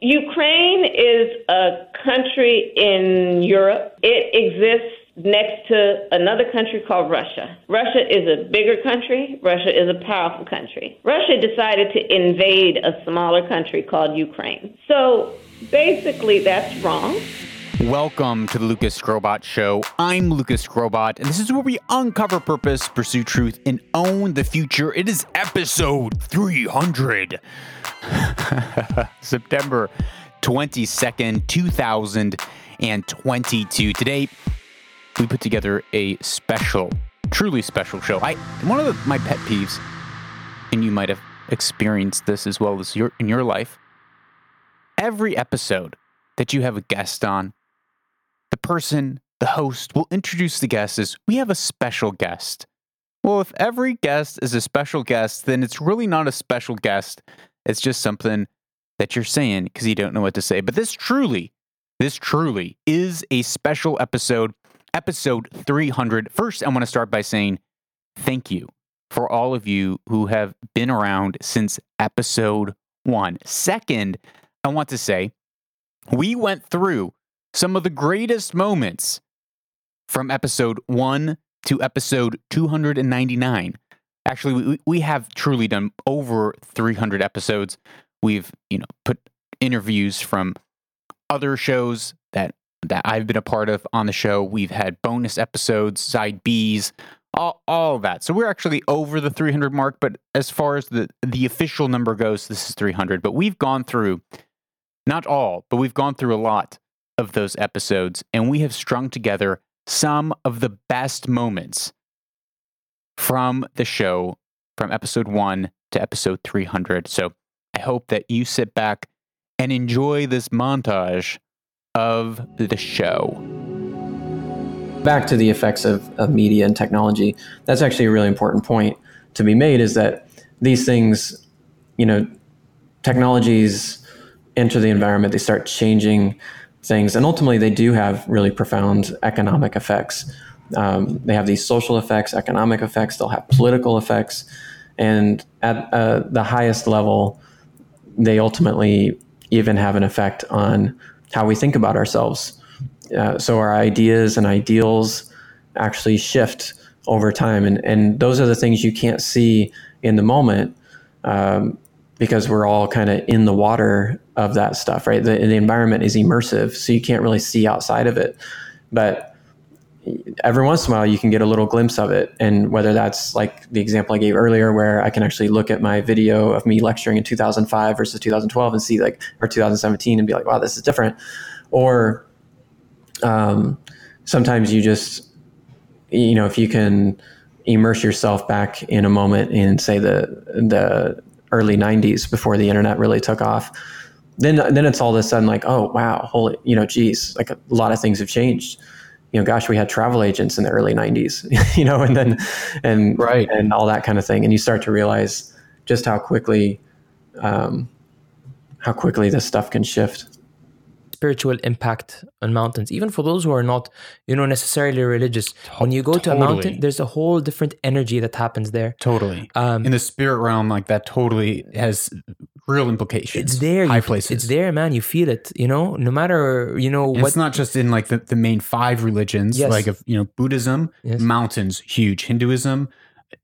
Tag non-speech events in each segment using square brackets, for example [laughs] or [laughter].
Ukraine is a country in Europe. It exists next to another country called Russia. Russia is a bigger country. Russia is a powerful country. Russia decided to invade a smaller country called Ukraine. So basically, that's wrong. Welcome to the Lucas Skrobot Show. I'm Lucas Skrobot, and this is where we uncover purpose, pursue truth, and own the future. It is episode 300. [laughs] September 22nd, 2022. Today, we put together a special, truly special show. I one of the, my pet peeves, and you might have experienced this as well as your in your life. Every episode that you have a guest on, the person, the host, will introduce the guest as we have a special guest. Well, if every guest is a special guest, then it's really not a special guest. It's just something that you're saying because you don't know what to say. But this truly, this truly is a special episode, episode 300. First, I want to start by saying thank you for all of you who have been around since episode one. Second, I want to say we went through some of the greatest moments from episode one to episode 299. Actually, we, we have truly done over 300 episodes. We've, you know, put interviews from other shows that that I've been a part of on the show. We've had bonus episodes, side Bs, all, all that. So we're actually over the 300 mark, but as far as the the official number goes, this is 300. But we've gone through not all, but we've gone through a lot of those episodes and we have strung together some of the best moments from the show from episode 1 to episode 300. So I hope that you sit back and enjoy this montage of the show. Back to the effects of, of media and technology, that's actually a really important point to be made is that these things, you know, technologies enter the environment, they start changing things, and ultimately they do have really profound economic effects. Um, they have these social effects, economic effects, they'll have political effects, and at uh, the highest level, they ultimately even have an effect on how we think about ourselves. Uh, so our ideas and ideals actually shift over time, and and those are the things you can't see in the moment. Um, because we're all kind of in the water of that stuff, right? The, the environment is immersive, so you can't really see outside of it. But every once in a while, you can get a little glimpse of it. And whether that's like the example I gave earlier, where I can actually look at my video of me lecturing in 2005 versus 2012 and see like, or 2017 and be like, wow, this is different. Or um, sometimes you just, you know, if you can immerse yourself back in a moment in say the the early 90s before the internet really took off. Then then it's all of a sudden like oh wow holy you know geez like a lot of things have changed. You know gosh we had travel agents in the early 90s [laughs] you know and then and right. and all that kind of thing. And you start to realize just how quickly um, how quickly this stuff can shift spiritual impact on mountains even for those who are not you know necessarily religious when you go to a mountain there's a whole different energy that happens there Totally. um In the spirit realm, like that totally has real implications. it's there High you, places. it's there man you feel it you know no matter you know what it's not just in like the, the main five religions, Yes. like of you know Buddhism, Yes. mountains huge, Hinduism,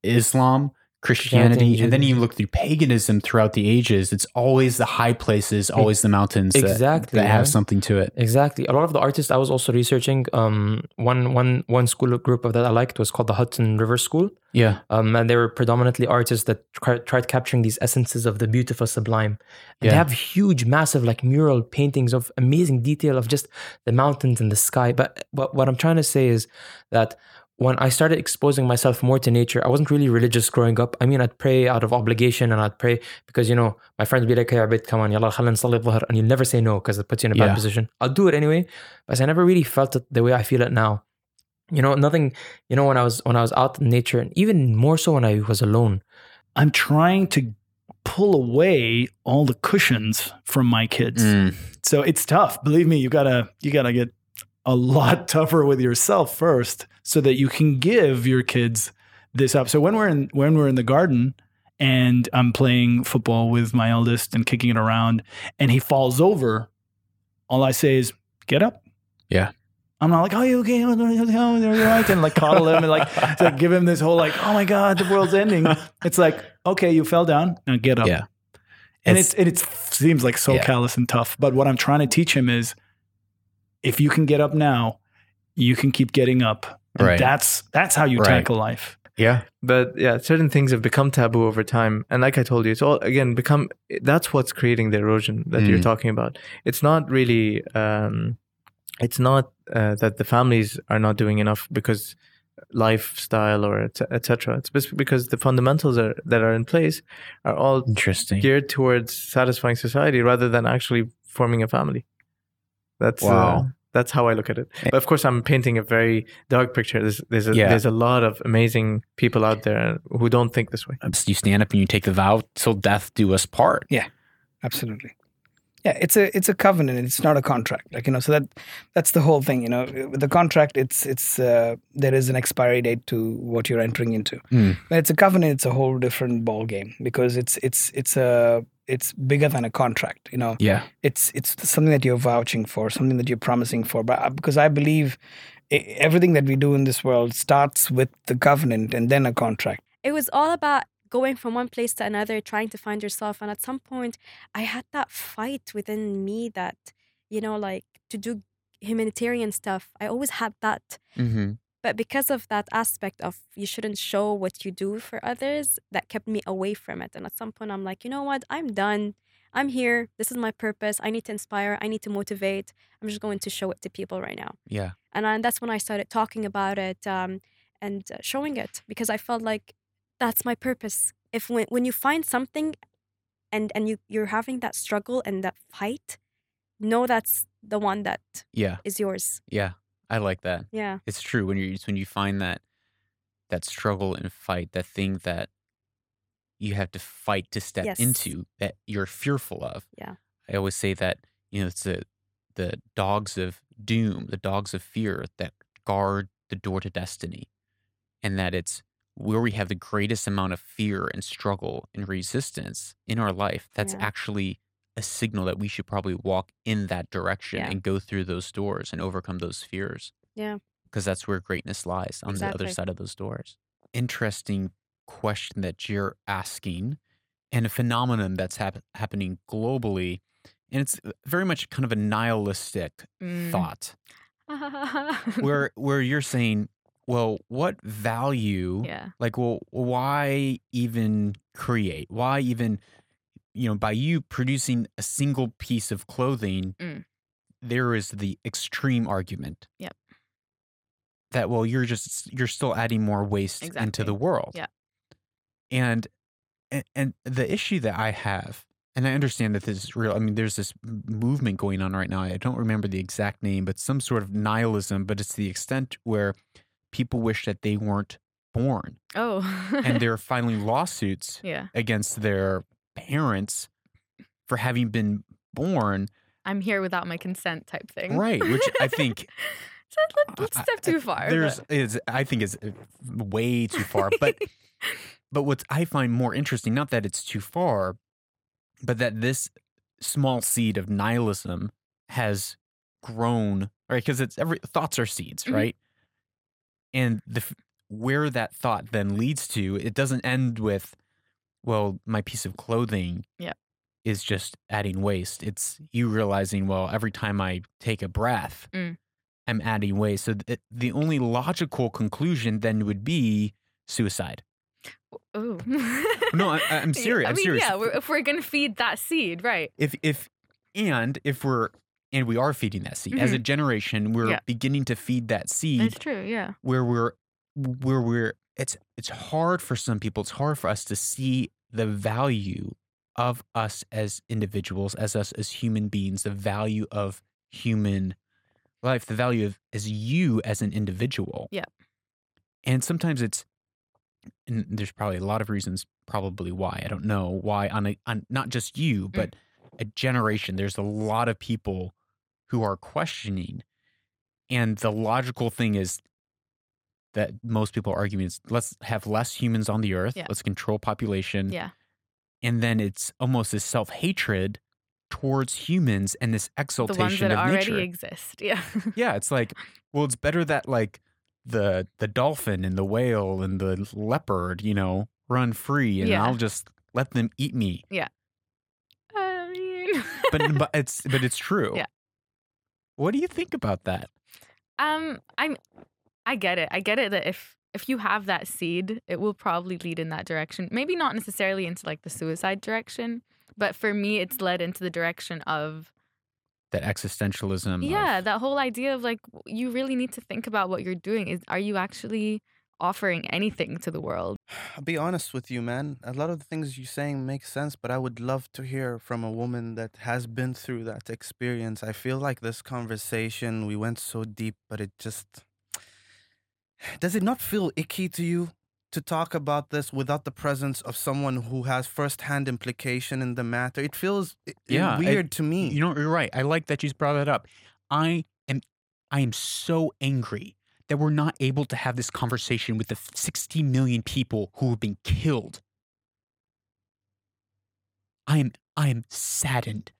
Islam, Christianity, and then you look through paganism throughout the ages. It's always the high places, always the mountains that, Exactly, that have something to it. Exactly. A lot of the artists I was also researching, um, one one one school group of that I liked was called the Hudson River School. Yeah, Um, and they were predominantly artists that try, tried capturing these essences of the beautiful sublime. And Yeah. They have huge, massive, like mural paintings of amazing detail of just the mountains and the sky. But, but what I'm trying to say is that when I started exposing myself more to nature, I wasn't really religious growing up. I mean, I'd pray out of obligation and I'd pray because, you know, my friends would be like, hey, Abid, come on, yalla, khalna nsalli dhuhr," and you'll never say no because it puts you in a bad Yeah. position. I'll do it anyway. But I never really felt it the way I feel it now. You know, nothing, you know, when I was when I was out in nature and even more so when I was alone. I'm trying to pull away all the cushions from my kids. Mm. So it's tough. Believe me, you gotta you gotta get a lot [laughs] tougher with yourself first so that you can give your kids this up. So when we're in when we're in the garden and I'm playing football with my eldest and kicking it around, and he falls over, all I say is, "Get up." Yeah. I'm not like, "Oh, you okay? Are you right?" And like coddle him and like, to, [laughs] like give him this whole like, "Oh my god, the world's ending." [laughs] It's like, okay, you fell down, now get up. Yeah. And It's- it's, and it seems like so Yeah. callous and tough. But what I'm trying to teach him is, if you can get up now, you can keep getting up. And Right. That's that's how you Right. tackle life. Yeah, but yeah, certain things have become taboo over time, and like I told you, it's all again become. That's what's creating the erosion that you're Mm. talking about. It's not really. Um, it's not uh, that the families are not doing enough because lifestyle or et etc. It's bes- because the fundamentals are, that are in place are all Interesting. geared towards satisfying society rather than actually forming a family. That's Wow. uh, that's how I look at it. But of course, I'm painting a very dark picture. There's there's a, Yeah. there's a lot of amazing people out there who don't think this way. You stand up and you take the vow till death do us part. Yeah, absolutely yeah it's a it's a covenant it's not a contract like you know so that that's the whole thing you know with the contract it's it's uh, there is an expiry date to what you're entering into Mm. but it's a covenant it's a whole different ball game because it's it's it's a it's bigger than a contract you know Yeah. it's it's something that you're vouching for something that you're promising for but uh, because i believe everything that we do in this world starts with the covenant and then a contract it was all about going from one place to another, trying to find yourself. And at some point, I had that fight within me that, you know, like to do humanitarian stuff. I always had that. Mm-hmm. But because of that aspect of you shouldn't show what you do for others, that kept me away from it. And at some point, I'm like, you know what? I'm done. I'm here. This is my purpose. I need to inspire. I need to motivate. I'm just going to show it to people right now. Yeah. And then that's when I started talking about it um, and uh, showing it because I felt like that's my purpose. If when, when you find something and, and you, you're having that struggle and that fight, know that's the one that Yeah. is yours. Yeah. I like that. Yeah. It's true when you it's when you find that that struggle and fight, that thing that you have to fight to step Yes. into that you're fearful of. Yeah. I always say that, you know, it's the the dogs of doom, the dogs of fear that guard the door to destiny. And that it's where we have the greatest amount of fear and struggle and resistance in our life, that's Yeah. actually a signal that we should probably walk in that direction Yeah. and go through those doors and overcome those fears Yeah. because that's where greatness lies on the other side of those doors. Interesting question that you're asking, and a phenomenon that's hap- happening globally, and it's uh, very much kind of a nihilistic Mm. thought, [laughs] where where you're saying, well, what value? yeah. Like, well, why even create? Why even, you know, by you producing a single piece of clothing, Mm. there is the extreme argument. Yep. That well, you're just you're still adding more waste into the world. Yeah. And, and and the issue that I have, and I understand that this is real. I mean, there's this movement going on right now. I don't remember the exact name, but some sort of nihilism. But it's the extent where people wish that they weren't born, Oh. and [laughs] they're filing lawsuits yeah. against their parents for having been born I'm here without my consent type thing. right, which I [laughs] think let's step too far. There's but- is I think is uh, way too far, but [laughs] but what I find more interesting, not that it's too far, but that this small seed of nihilism has grown, right? Because it's every thoughts are seeds, Mhm. right? And the where that thought then leads to, it doesn't end with, well, my piece of clothing, Yeah. is just adding waste. It's you realizing, well, every time I take a breath, Mm. I'm adding waste. So th- the only logical conclusion then would be suicide. Ooh. No, I, [laughs] I'm serious. I I'm mean, serious. yeah, we're, if we're gonna feed that seed, right? if if and if we're and we are feeding that seed as a generation, we're Mm-hmm. Yeah. beginning to feed that seed That's true. Yeah. where we're where we're it's it's hard for some people. It's hard for us to see the value of us as individuals, as us as human beings, the value of human life, the value of as you as an individual. Yeah. And sometimes it's and there's probably a lot of reasons probably why. I don't know why on a on not just you, but a generation. There's a lot of people who are questioning. And the logical thing is that most people are arguing is let's have less humans on the earth. Yeah. Let's control population. Yeah. And then it's almost this self hatred towards humans and this exaltation The ones that of already nature. exist. Yeah. [laughs] yeah, it's like, well, it's better that like the the dolphin and the whale and the leopard, you know, run free, and Yeah. I'll just let them eat me. Yeah. I mean, But [laughs] but it's but it's true. Yeah. What do you think about that? um, I'm, I get it. I get it that if if you have that seed, it will probably lead in that direction. Maybe not necessarily into like the suicide direction, but for me, it's led into the direction of That existentialism. yeah, of- that whole idea of like you really need to think about what you're doing. Is are you actually offering anything to the world? I'll be honest with you, man. A lot of the things you're saying make sense, but I would love to hear from a woman that has been through that experience. I feel like this conversation, we went so deep, but it just. [sighs] Does it not feel icky to you to talk about this without the presence of someone who has firsthand implication in the matter? It feels i- i- Yeah, I- weird to me. You know, you're right. I like that you brought that up. I am I am so angry that we're not able to have this conversation with the 60 million people who have been killed. I am I am saddened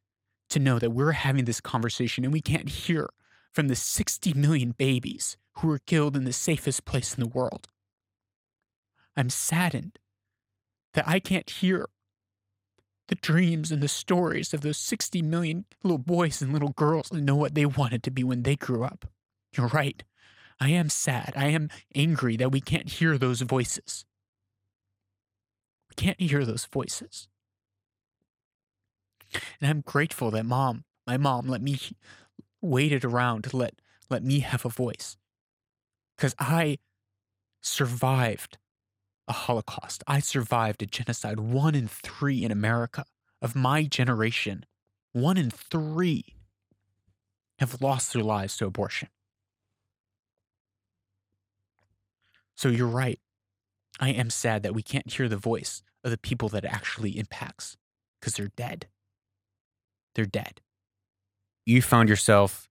to know that we're having this conversation and we can't hear from the 60 million babies who were killed in the safest place in the world. I'm saddened that I can't hear the dreams and the stories of those 60 million little boys and little girls and know what they wanted to be when they grew up. You're right. I am sad. I am angry that we can't hear those voices. We can't hear those voices. And I'm grateful that mom, my mom, let me waited around to let let me have a voice. Cuz I survived a Holocaust. I survived a genocide. One in three in America of my generation, one in three have lost their lives to abortion. So you're right. I am sad that we can't hear the voice of the people that it actually impacts because they're dead. They're dead. You found yourself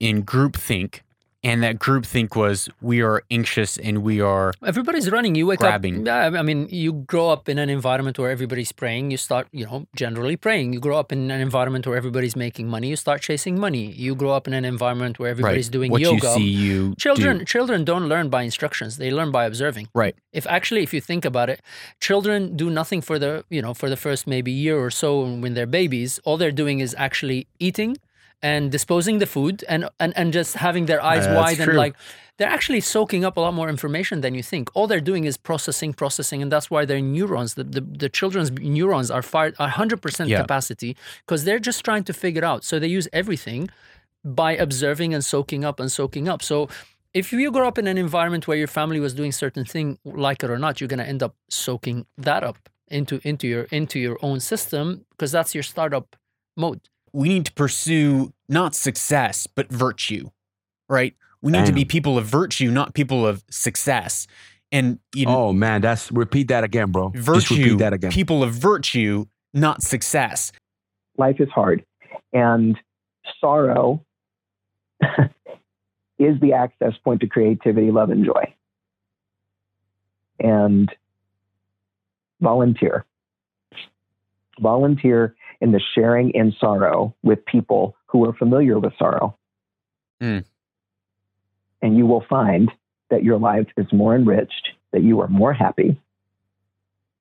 in groupthink, and that groupthink was we are anxious and we are Everybody's running. You wake Grabbing. up. I mean, you grow up in an environment where everybody's praying. You start, you know, generally praying. You grow up in an environment where everybody's making money. You start chasing money. You grow up in an environment where everybody's doing what yoga. you see you children, do. children don't learn by instructions. They learn by observing. Right. If actually, if you think about it, children do nothing for the, you know, for the first maybe year or so when they're babies. All they're doing is actually eating and disposing the food and and, and just having their eyes that's wide and true. like they're actually soaking up a lot more information than you think. All they're doing is processing, processing, and that's why their neurons, the, the, the children's neurons are fired are 100% Yeah. capacity because they're just trying to figure out. So they use everything by observing and soaking up and soaking up. So if you grow up in an environment where your family was doing certain thing, like it or not, you're going to end up soaking that up into into your into your own system because that's your startup mode. we need to pursue not success but virtue right? We need to be people of virtue not people of success. And you know Oh man, that's repeat that again, bro. Just virtue repeat that again. people of virtue not success. Life is hard and sorrow [laughs] is the access point to creativity love and joy. And volunteer. Volunteer in the sharing in sorrow with people who are familiar with sorrow Mm. and you will find that your life is more enriched that you are more happy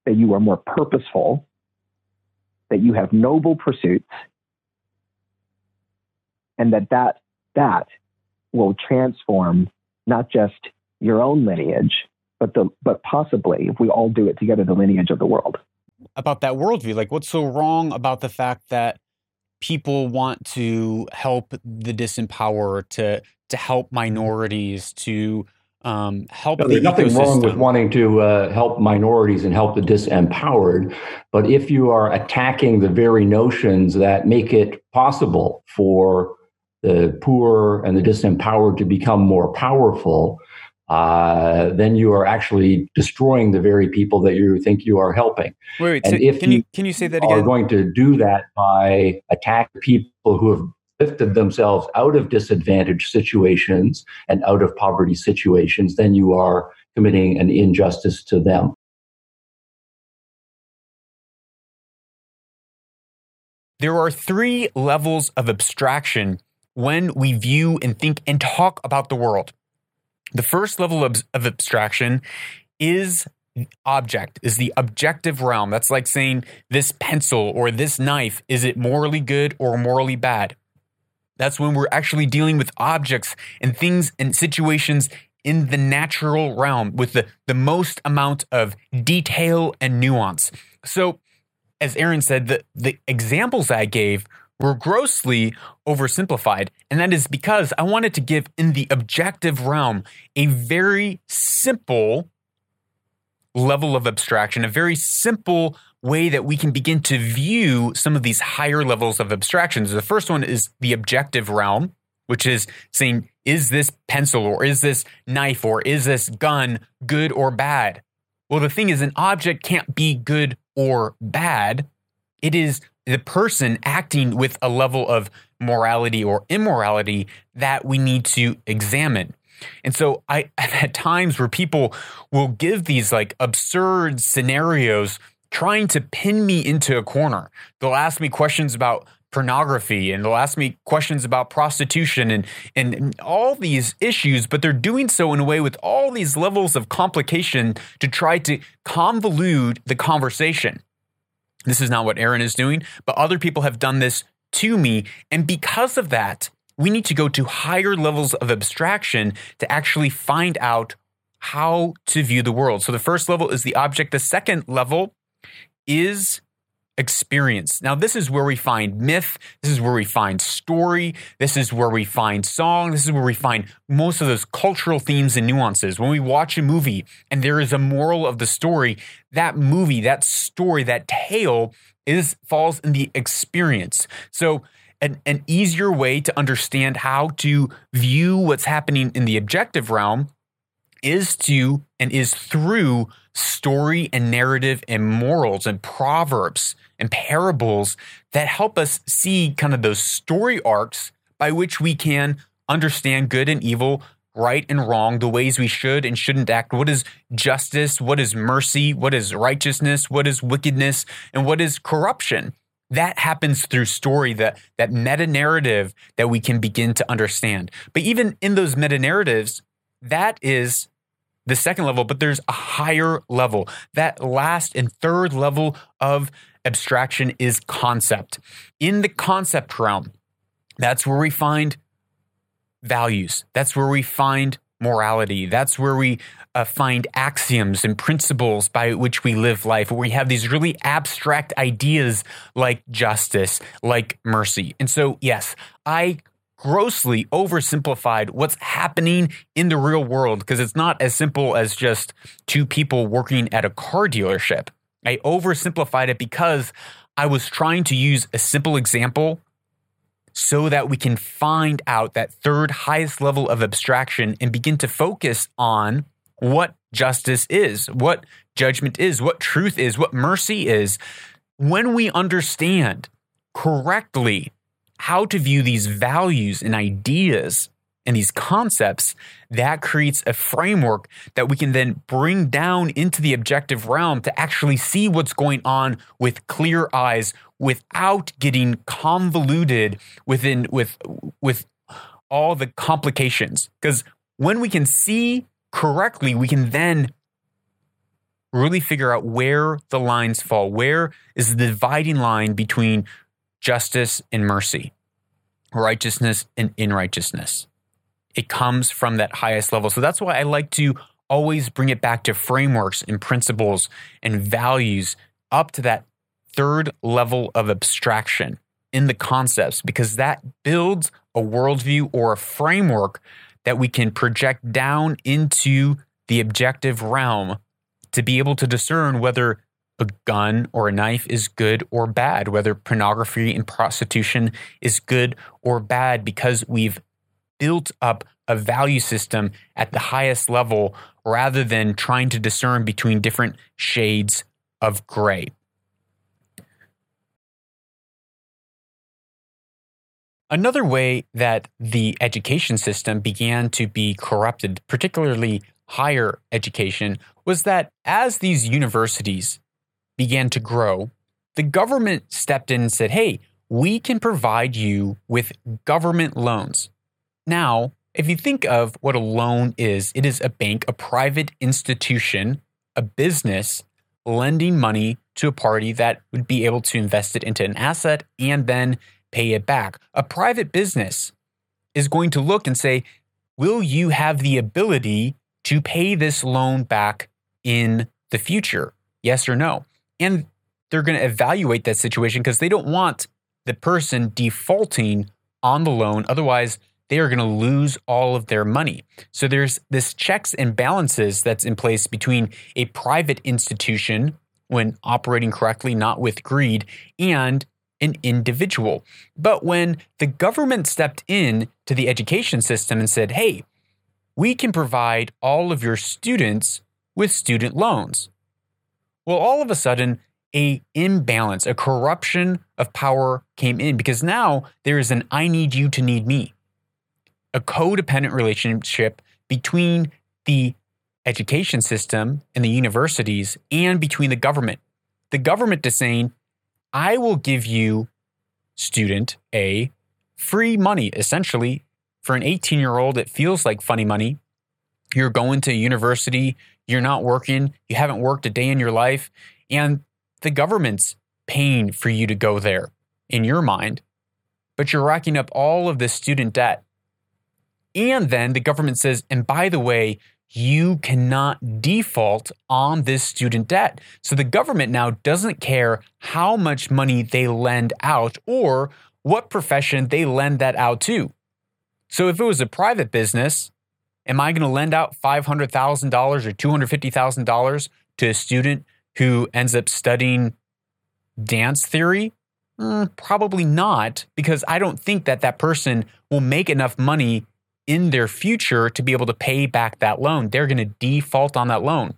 that you are more purposeful that you have noble pursuits and that that that will transform not just your own lineage but the but possibly if we all do it together the lineage of the world about that worldview like what's so wrong about the fact that people want to help the disempowered to to help minorities to um, help No, the there's nothing wrong with wanting to uh, help minorities and help the disempowered. But if you are attacking the very notions that make it possible for the poor and the disempowered to become more powerful, uh, then you are actually destroying the very people that you think you are helping. wait wait and so if can you can you say that again? are going to do that by attack people who have lifted themselves out of disadvantaged situations and out of poverty situations, then you are committing an injustice to them. There are three levels of abstraction when we view and think and talk about the world. The first level of, of abstraction is object, is the objective realm. That's like saying this pencil or this knife, is it morally good or morally bad? That's when we're actually dealing with objects and things and situations in the natural realm with the, the most amount of detail and nuance. So, as Aaron said, the, the examples I gave were grossly oversimplified. And that is because I wanted to give, in the objective realm, a very simple level of abstraction, a very simple way that we can begin to view some of these higher levels of abstractions. The first one is the objective realm, which is saying, is this pencil or is this knife or is this gun good or bad? Well, the thing is, an object can't be good or bad. It is the person acting with a level of morality or immorality that we need to examine. And so I [laughs] have had times where people will give these like absurd scenarios trying to pin me into a corner. They'll ask me questions about pornography and they'll ask me questions about prostitution and, and, and all these issues, but they're doing so in a way with all these levels of complication to try to convolute the conversation. This is not what Aaron is doing, but other people have done this to me. And because of that, we need to go to higher levels of abstraction to actually find out how to view the world. So the first level is the object. The second level is experience. Now, this is where we find myth. This is where we find story. This is where we find song. This is where we find most of those cultural themes and nuances. When we watch a movie and there is a moral of the story, that movie, that story, that tale is falls in the experience. So, an, an easier way to understand how to view what's happening in the objective realm is to and is through story and narrative and morals and proverbs and parables that help us see kind of those story arcs by which we can understand good and evil, right and wrong, the ways we should and shouldn't act. What is justice? What is mercy? What is righteousness? What is wickedness? And what is corruption? That happens through story, that, that meta narrative that we can begin to understand. But even in those meta narratives, that is the second level, but there's a higher level. That last and third level of abstraction is concept. In the concept realm, that's where we find values. That's where we find morality. That's where we uh, find axioms and principles by which we live life, where we have these really abstract ideas like justice, like mercy. And so, yes, I grossly oversimplified what's happening in the real world because it's not as simple as just two people working at a car dealership. I oversimplified it because I was trying to use a simple example so that we can find out that third highest level of abstraction and begin to focus on what justice is, what judgment is, what truth is, what mercy is. When we understand correctly how to view these values and ideas and these concepts, that creates a framework that we can then bring down into the objective realm to actually see what's going on with clear eyes without getting convoluted within with with all the complications. Because when we can see correctly, we can then really figure out where the lines fall. Where is the dividing line between justice and mercy, righteousness and unrighteousness. It comes from that highest level. So that's why I like to always bring it back to frameworks and principles and values up to that third level of abstraction in the concepts, because that builds a worldview or a framework that we can project down into the objective realm to be able to discern whether a gun or a knife is good or bad, whether pornography and prostitution is good or bad, because we've built up a value system at the highest level rather than trying to discern between different shades of gray. Another way that the education system began to be corrupted, particularly higher education, was that as these universities began to grow, the government stepped in and said, hey, we can provide you with government loans. Now, if you think of what a loan is, it is a bank, a private institution, a business lending money to a party that would be able to invest it into an asset and then pay it back. A private business is going to look and say, Will you have the ability to pay this loan back in the future? Yes or no? And they're going to evaluate that situation because they don't want the person defaulting on the loan. Otherwise, they are going to lose all of their money. So there's this checks and balances that's in place between a private institution when operating correctly, not with greed, and an individual. But when the government stepped in to the education system and said, "Hey, we can provide all of your students with student loans." Well, all of a sudden, a imbalance, a corruption of power came in because now there is an I need you to need me, a codependent relationship between the education system and the universities and between the government. The government is saying, I will give you, student A, free money, essentially. For an 18 year old, it feels like funny money. You're going to university, you're not working, you haven't worked a day in your life, and the government's paying for you to go there in your mind, but you're racking up all of this student debt. And then the government says, and by the way, you cannot default on this student debt. So the government now doesn't care how much money they lend out or what profession they lend that out to. So if it was a private business, am I going to lend out $500,000 or $250,000 to a student who ends up studying dance theory? Mm, probably not, because I don't think that that person will make enough money in their future to be able to pay back that loan. They're going to default on that loan.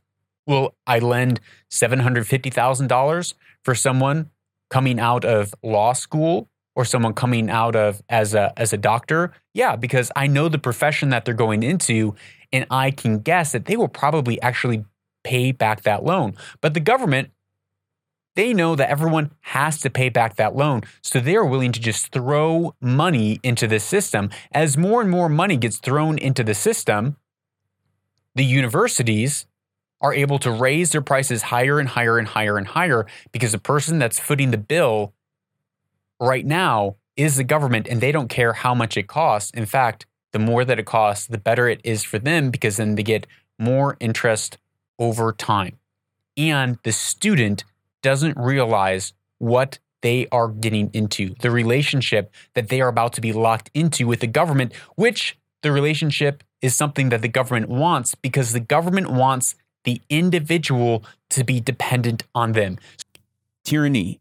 Will I lend $750,000 for someone coming out of law school or someone coming out of as a as a doctor? Yeah, because I know the profession that they're going into and I can guess that they will probably actually pay back that loan. But the government, they know that everyone has to pay back that loan. So they're willing to just throw money into the system. As more and more money gets thrown into the system, the universities are able to raise their prices higher and higher and higher and higher because the person that's footing the bill right now is the government and they don't care how much it costs. In fact, the more that it costs, the better it is for them because then they get more interest over time. And the student doesn't realize what they are getting into, the relationship that they are about to be locked into with the government, which the relationship is something that the government wants because the government wants the individual to be dependent on them. Tyranny.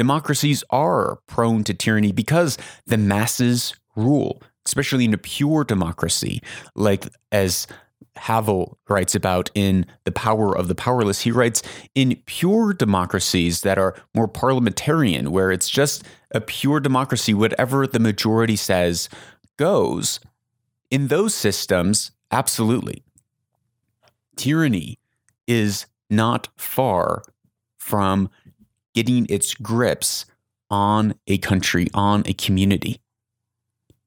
Democracies are prone to tyranny because the masses rule, especially in a pure democracy, like as Havel writes about in The Power of the Powerless. He writes in pure democracies that are more parliamentarian, where it's just a pure democracy, whatever the majority says goes. In those systems, absolutely. Tyranny is not far from getting its grips on a country, on a community.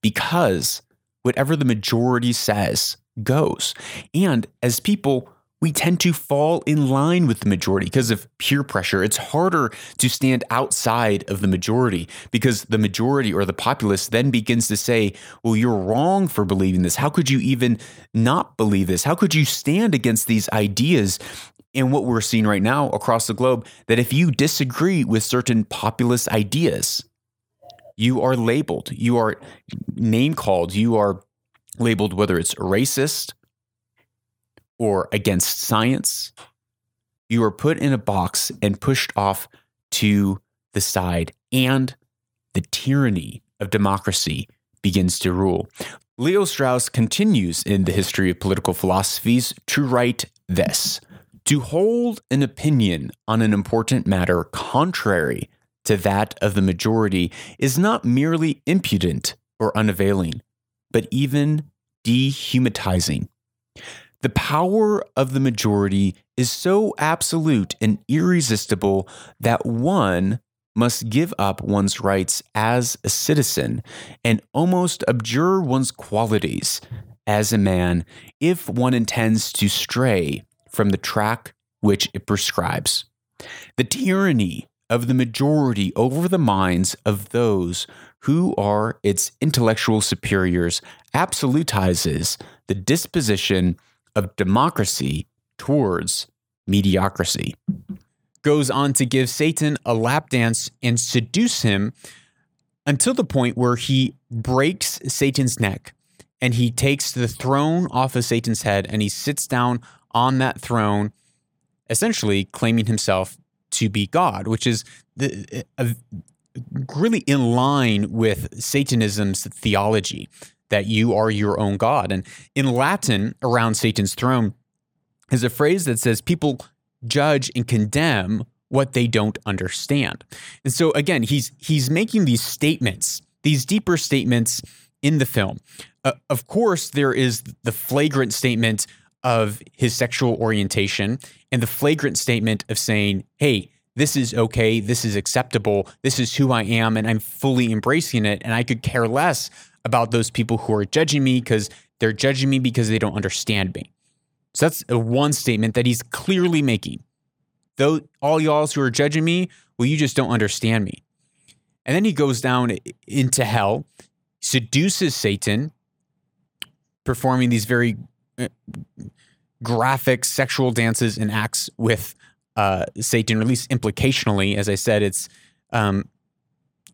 Because whatever the majority says goes. And as people, we tend to fall in line with the majority because of peer pressure. It's harder to stand outside of the majority because the majority or the populace then begins to say, Well, you're wrong for believing this. How could you even not believe this? How could you stand against these ideas? And what we're seeing right now across the globe, that if you disagree with certain populist ideas, you are labeled, you are name called, you are labeled whether it's racist or against science, you are put in a box and pushed off to the side, and the tyranny of democracy begins to rule. Leo Strauss continues in the history of political philosophies to write this To hold an opinion on an important matter contrary to that of the majority is not merely impudent or unavailing, but even dehumanizing. The power of the majority is so absolute and irresistible that one must give up one's rights as a citizen and almost abjure one's qualities as a man if one intends to stray from the track which it prescribes. The tyranny of the majority over the minds of those who are its intellectual superiors absolutizes the disposition of democracy towards mediocrity. Goes on to give Satan a lap dance and seduce him until the point where he breaks Satan's neck and he takes the throne off of Satan's head and he sits down on that throne, essentially claiming himself to be God, which is the, really in line with Satanism's theology that you are your own God. And in Latin, around Satan's throne, is a phrase that says people judge and condemn what they don't understand. And so again, he's he's making these statements, these deeper statements in the film. Uh, of course, there is the flagrant statement of his sexual orientation and the flagrant statement of saying, "Hey, this is okay, this is acceptable, this is who I am and I'm fully embracing it and I could care less about those people who are judging me because they're judging me because they don't understand me." So that's one statement that he's clearly making. Though all y'all who are judging me, well, you just don't understand me. And then he goes down into hell, seduces Satan, performing these very graphic sexual dances and acts with uh, Satan, or at least implicationally. As I said, it's um,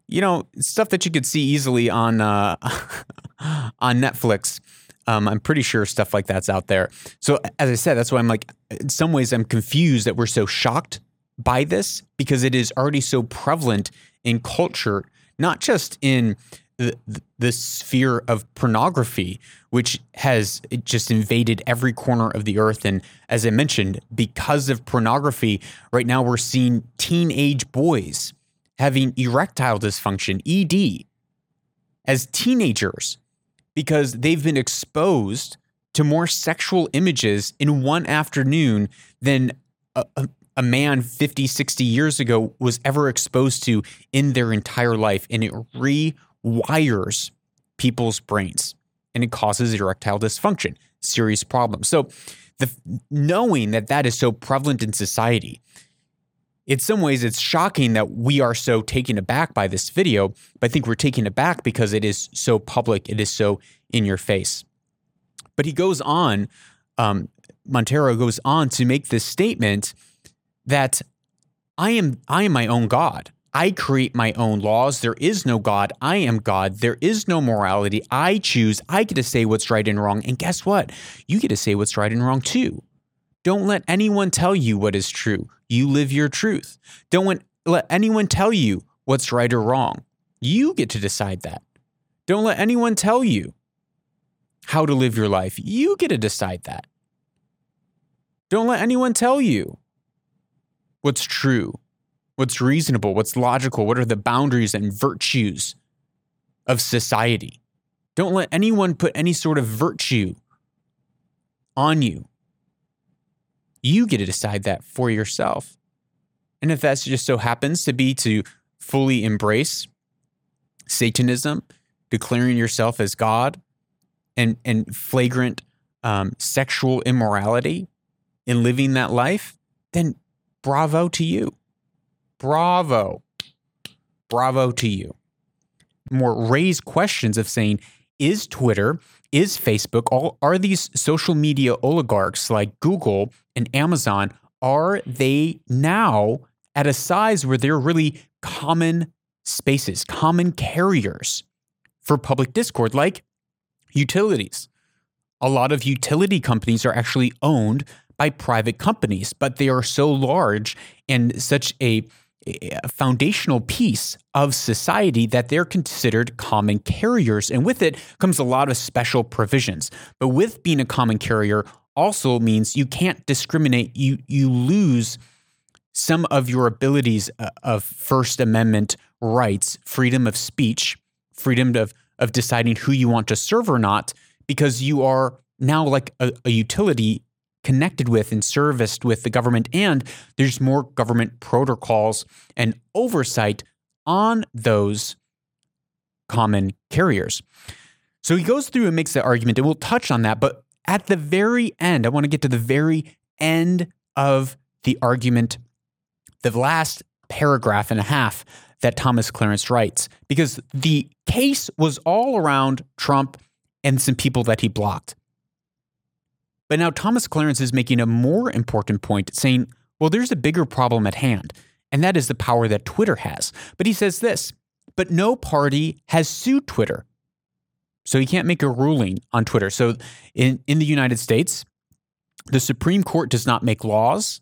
you know stuff that you could see easily on uh, [laughs] on Netflix. Um, I'm pretty sure stuff like that's out there. So as I said, that's why I'm like, in some ways, I'm confused that we're so shocked by this because it is already so prevalent in culture, not just in the, sphere of pornography, which has just invaded every corner of the earth. And as I mentioned, because of pornography, right now we're seeing teenage boys having erectile dysfunction, ED, as teenagers because they've been exposed to more sexual images in one afternoon than a, a, a, man 50, 60 years ago was ever exposed to in their entire life. And it rewires people's brains and it causes erectile dysfunction, serious problems. So, the, knowing that that is so prevalent in society, in some ways, it's shocking that we are so taken aback by this video, but I think we're taken aback because it is so public, it is so in your face. But he goes on, um, Montero goes on to make this statement that I am I am my own God. I create my own laws. There is no God. I am God. There is no morality. I choose. I get to say what's right and wrong. And guess what? You get to say what's right and wrong too. Don't let anyone tell you what is true. You live your truth. Don't let anyone tell you what's right or wrong. You get to decide that. Don't let anyone tell you how to live your life. You get to decide that. Don't let anyone tell you what's true, what's reasonable, what's logical, what are the boundaries and virtues of society. Don't let anyone put any sort of virtue on you. You get to decide that for yourself. And if that just so happens to be to fully embrace Satanism, declaring yourself as God, and, and flagrant um, sexual immorality in living that life, then bravo to you. Bravo. Bravo to you. More raised questions of saying, is Twitter, is Facebook, all are these social media oligarchs like Google and Amazon, are they now at a size where they're really common spaces, common carriers for public discord, like utilities? A lot of utility companies are actually owned by private companies, but they are so large and such a a foundational piece of society that they're considered common carriers. And with it comes a lot of special provisions. But with being a common carrier also means you can't discriminate. You you lose some of your abilities uh, of First Amendment rights, freedom of speech, freedom of, of deciding who you want to serve or not, because you are now like a, a utility connected with and serviced with the government. And there's more government protocols and oversight on those common carriers. So he goes through and makes the argument, and we'll touch on that. But at the very end, I want to get to the very end of the argument, the last paragraph and a half that Thomas Clarence writes, because the case was all around Trump and some people that he blocked. But now Thomas Clarence is making a more important point, saying, well, there's a bigger problem at hand, and that is the power that Twitter has. But he says this, but no party has sued Twitter. So he can't make a ruling on Twitter. So in, in the United States, the Supreme Court does not make laws.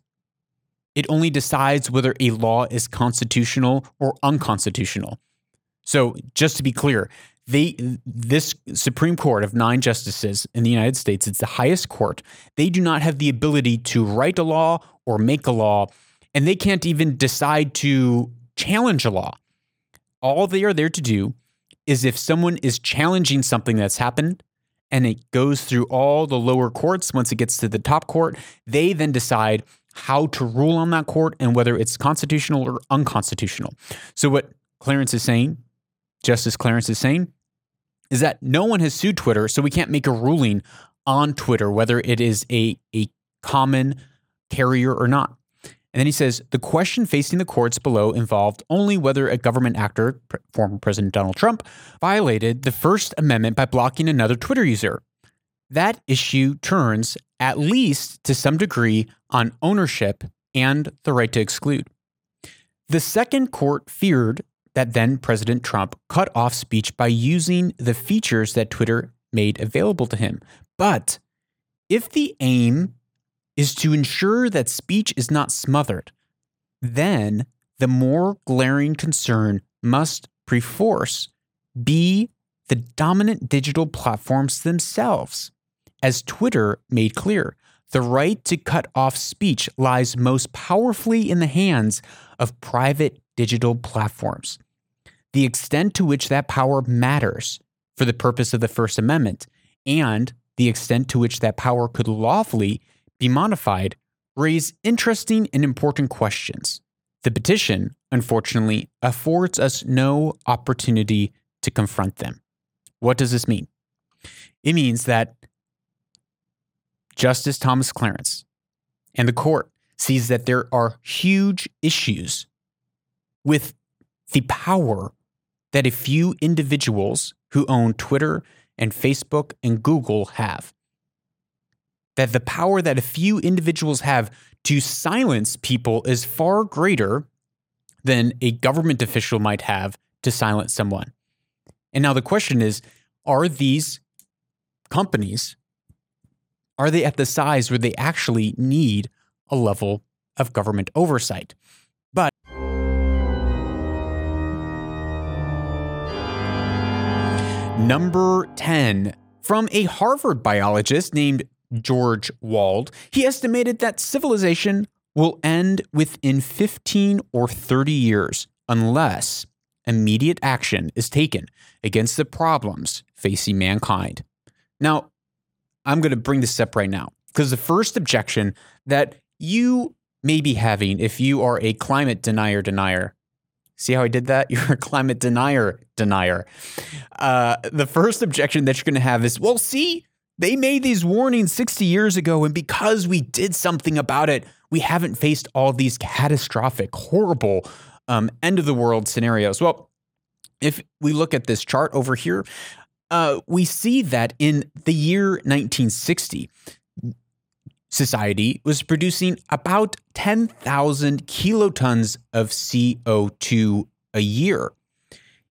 It only decides whether a law is constitutional or unconstitutional. So just to be clear, they this Supreme Court of nine justices in the United States, it's the highest court. They do not have the ability to write a law or make a law, and they can't even decide to challenge a law. All they are there to do is if someone is challenging something that's happened and it goes through all the lower courts, once it gets to the top court, they then decide how to rule on that court and whether it's constitutional or unconstitutional. So, what Clarence is saying, Justice Clarence is saying, is that no one has sued Twitter, so we can't make a ruling on Twitter whether it is a, a common carrier or not. And then he says the question facing the courts below involved only whether a government actor, former President Donald Trump, violated the First Amendment by blocking another Twitter user. That issue turns, at least to some degree, on ownership and the right to exclude. The second court feared that then President Trump cut off speech by using the features that Twitter made available to him. But if the aim is to ensure that speech is not smothered, then the more glaring concern must perforce be the dominant digital platforms themselves. As Twitter made clear, the right to cut off speech lies most powerfully in the hands of private digital platforms the extent to which that power matters for the purpose of the First Amendment and the extent to which that power could lawfully be modified raise interesting and important questions. The petition, unfortunately, affords us no opportunity to confront them. What does this mean? It means that Justice Thomas Clarence and the court sees that there are huge issues with the power that a few individuals who own Twitter and Facebook and Google have. That the power that a few individuals have to silence people is far greater than a government official might have to silence someone. And now the question is are these companies are they at the size where they actually need a level of government oversight? Number 10. From a Harvard biologist named George Wald, he estimated that civilization will end within 15 or 30 years unless immediate action is taken against the problems facing mankind. Now, I'm going to bring this up right now because the first objection that you may be having if you are a climate denier denier See how I did that? [laughs] You're a climate denier denier. Uh, the first objection that you're going to have is, well, see, they made these warnings 60 years ago, and because we did something about it, we haven't faced all these catastrophic, horrible um, end of the world scenarios. Well, if we look at this chart over here, uh, we see that in the year 1960, society was producing about 10,000 kilotons of CO2 a year.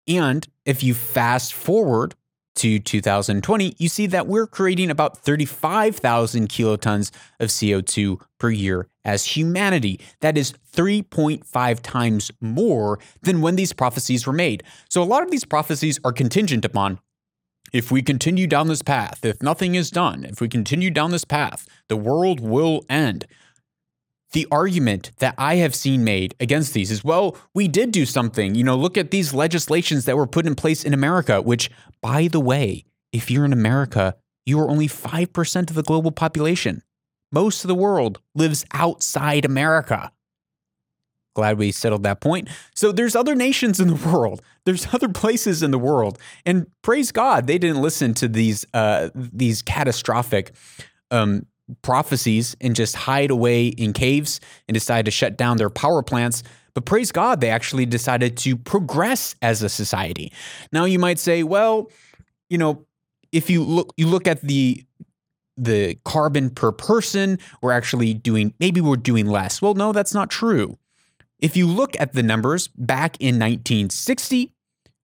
And if you fast forward to 2020, you see that we're creating about 35,000 kilotons of CO2 per year as humanity. That is 3.5 times more than when these prophecies were made. So a lot of these prophecies are contingent upon if we continue down this path, if nothing is done, if we continue down this path, the world will end. the argument that I have seen made against these is well, we did do something. You know, look at these legislations that were put in place in America, which, by the way, if you're in America, you are only 5% of the global population. Most of the world lives outside America. Glad we settled that point. So there's other nations in the [laughs] world. There's other places in the world, and praise God they didn't listen to these uh, these catastrophic um, prophecies and just hide away in caves and decide to shut down their power plants. But praise God, they actually decided to progress as a society. Now you might say, well, you know, if you look you look at the the carbon per person, we're actually doing maybe we're doing less. Well, no, that's not true. If you look at the numbers back in 1960,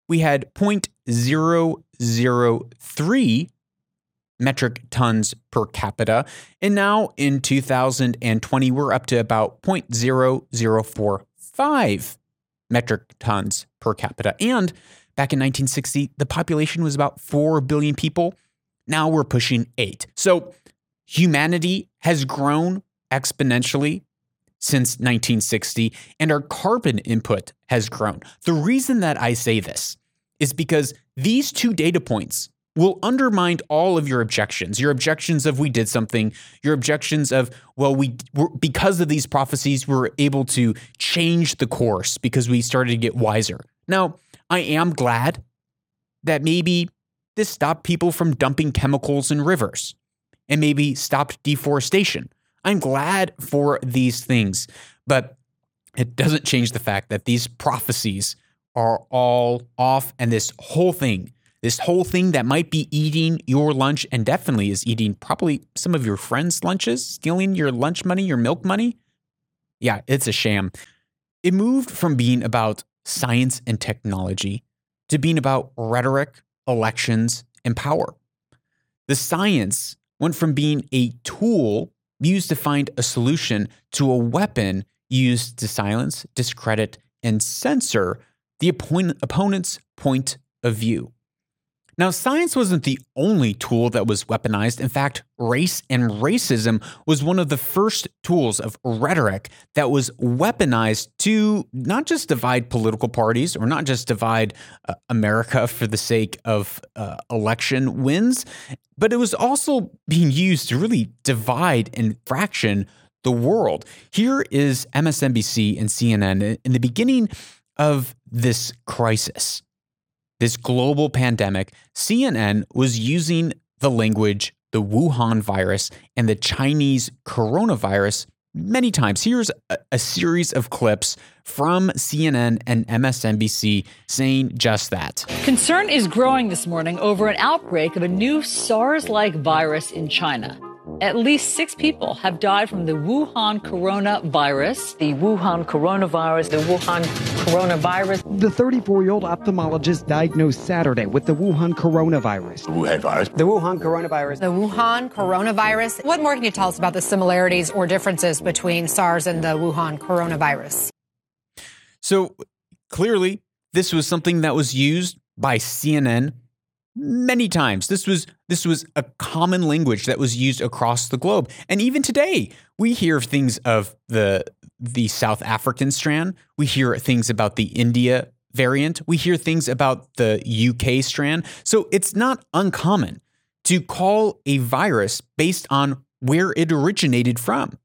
we had 0.003 metric tons per capita. And now in 2020, we're up to about 0.0045 metric tons per capita. And back in 1960, the population was about 4 billion people. Now we're pushing 8. So humanity has grown exponentially since 1960, and our carbon input has grown. The reason that I say this is because these two data points will undermine all of your objections. Your objections of we did something, your objections of, well, we because of these prophecies, we we're able to change the course because we started to get wiser. Now, I am glad that maybe this stopped people from dumping chemicals in rivers and maybe stopped deforestation. I'm glad for these things, but it doesn't change the fact that these prophecies are all off and this whole thing, this whole thing that might be eating your lunch and definitely is eating probably some of your friends' lunches, stealing your lunch money, your milk money. Yeah, it's a sham. It moved from being about science and technology to being about rhetoric, elections, and power. The science went from being a tool used to find a solution to a weapon used to silence, discredit, and censor the opponent's point of view. Now, science wasn't the only tool that was weaponized. In fact, race and racism was one of the first tools of rhetoric that was weaponized to not just divide political parties or not just divide uh, America for the sake of uh, election wins, but it was also being used to really divide and fraction the world. Here is MSNBC and CNN in the beginning of this crisis this global pandemic, CNN was using the language the Wuhan virus and the Chinese coronavirus many times. Here's a, a, series of clips from CNN and MSNBC saying just that. Concern is growing this morning over an outbreak of a new SARS like virus in China. At least six people have died from the Wuhan coronavirus. The Wuhan coronavirus, the Wuhan coronavirus. The 34 year old ophthalmologist diagnosed Saturday with the Wuhan coronavirus. The Wuhan virus. The Wuhan coronavirus. The Wuhan coronavirus. What more can you tell us about the similarities or differences between SARS and the Wuhan coronavirus? So clearly, this was something that was used by CNN many times. This was this was a common language that was used across the globe. And even today, we hear things of the the South African strand. We hear things about the India variant. We hear things about the UK strand. So it's not uncommon to call a virus based on where it originated from.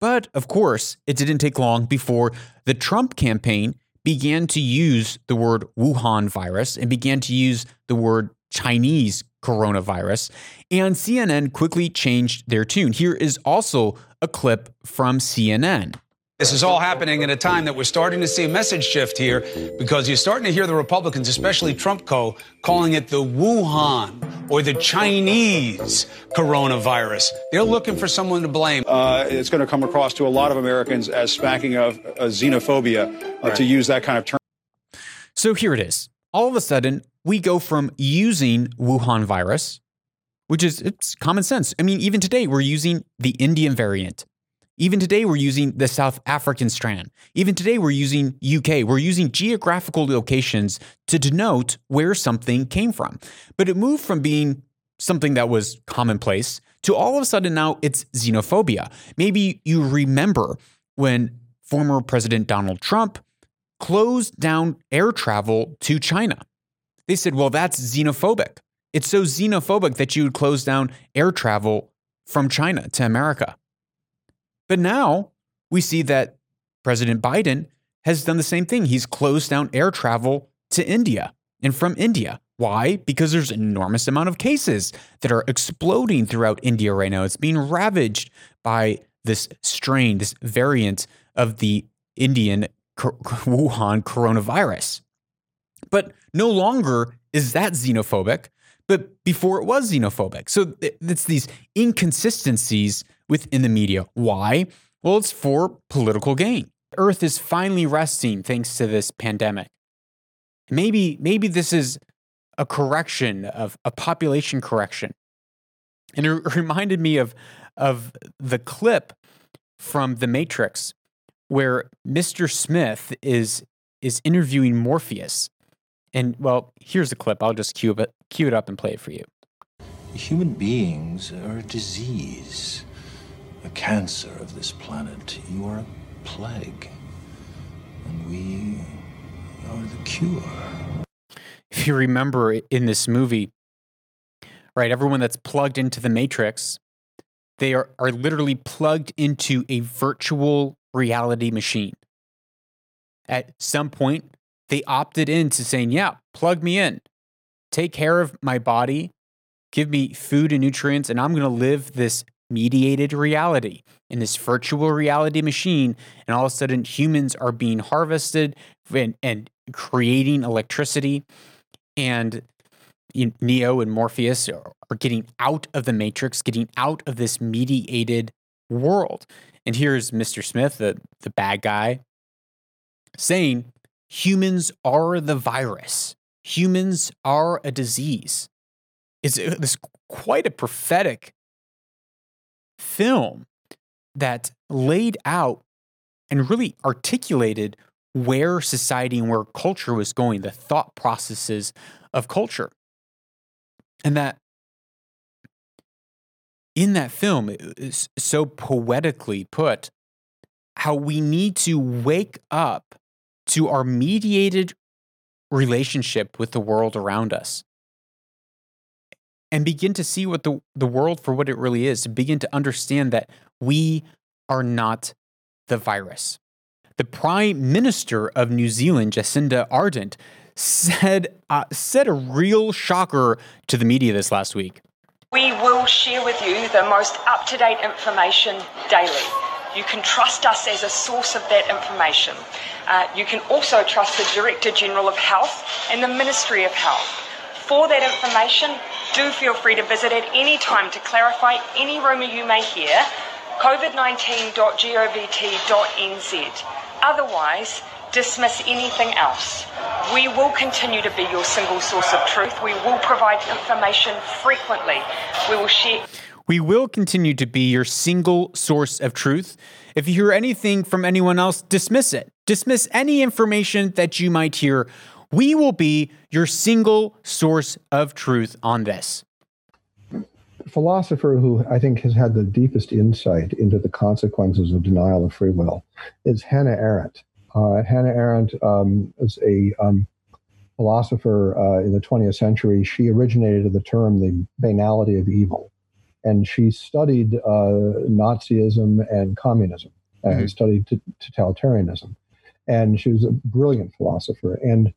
But of course, it didn't take long before the Trump campaign began to use the word Wuhan virus and began to use the word Chinese coronavirus. And CNN quickly changed their tune. Here is also a clip from CNN. This is all happening at a time that we're starting to see a message shift here because you're starting to hear the Republicans, especially Trump Co., calling it the Wuhan or the Chinese coronavirus. They're looking for someone to blame. Uh, it's going to come across to a lot of Americans as smacking of uh, xenophobia uh, right. to use that kind of term. So here it is. All of a sudden, we go from using Wuhan virus, which is it's common sense. I mean, even today, we're using the Indian variant even today, we're using the South African strand. Even today, we're using UK. We're using geographical locations to denote where something came from. But it moved from being something that was commonplace to all of a sudden now it's xenophobia. Maybe you remember when former President Donald Trump closed down air travel to China. They said, well, that's xenophobic. It's so xenophobic that you would close down air travel from China to America. But now we see that President Biden has done the same thing. He's closed down air travel to India and from India. Why? Because there's an enormous amount of cases that are exploding throughout India right now. It's being ravaged by this strain, this variant of the Indian [laughs] Wuhan coronavirus. But no longer is that xenophobic, but before it was xenophobic. So it's these inconsistencies within the media. Why? Well, it's for political gain. Earth is finally resting thanks to this pandemic. Maybe, maybe this is a correction of a population correction. And it [laughs] reminded me of, of the clip from The Matrix where Mr. Smith is is interviewing Morpheus. And well, here's the clip. I'll just cue it, cue it up and play it for you. Human beings are a disease, a cancer of this planet. You are a plague, and we are the cure. If you remember in this movie, right, everyone that's plugged into the Matrix, they are, are literally plugged into a virtual reality machine. At some point, they opted into saying, Yeah, plug me in, take care of my body, give me food and nutrients, and I'm going to live this mediated reality in this virtual reality machine. And all of a sudden, humans are being harvested and, and creating electricity. And Neo and Morpheus are, getting out of the matrix, getting out of this mediated world. And here's Mr. Smith, the, the bad guy, saying humans are the virus, humans are a disease. It's uh, this quite a prophetic film that laid out and really articulated where society and where culture was going, the thought processes of culture. And that in that film is so poetically put how we need to wake up to our mediated relationship with the world around us and begin to see what the, the world for what it really is, to begin to understand that we are not the virus. The Prime Minister of New Zealand, Jacinda Ardern, said, uh, said a real shocker to the media this last week. We will share with you the most up to date information daily. You can trust us as a source of that information. Uh, you can also trust the Director General of Health and the Ministry of Health. For that information, do feel free to visit at any time to clarify any rumour you may hear. COVID19.govt.nz. Otherwise, dismiss anything else. We will continue to be your single source of truth. We will provide information frequently. We will share. We will continue to be your single source of truth. If you hear anything from anyone else, dismiss it. Dismiss any information that you might hear. We will be your single source of truth on this. The philosopher who I think has had the deepest insight into the consequences of denial of free will is Hannah Arendt. Uh, Hannah Arendt um, is a um, philosopher uh, in the 20th century. She originated the term the banality of evil. And she studied uh, Nazism and communism, and mm-hmm. studied t- totalitarianism. And she was a brilliant philosopher. And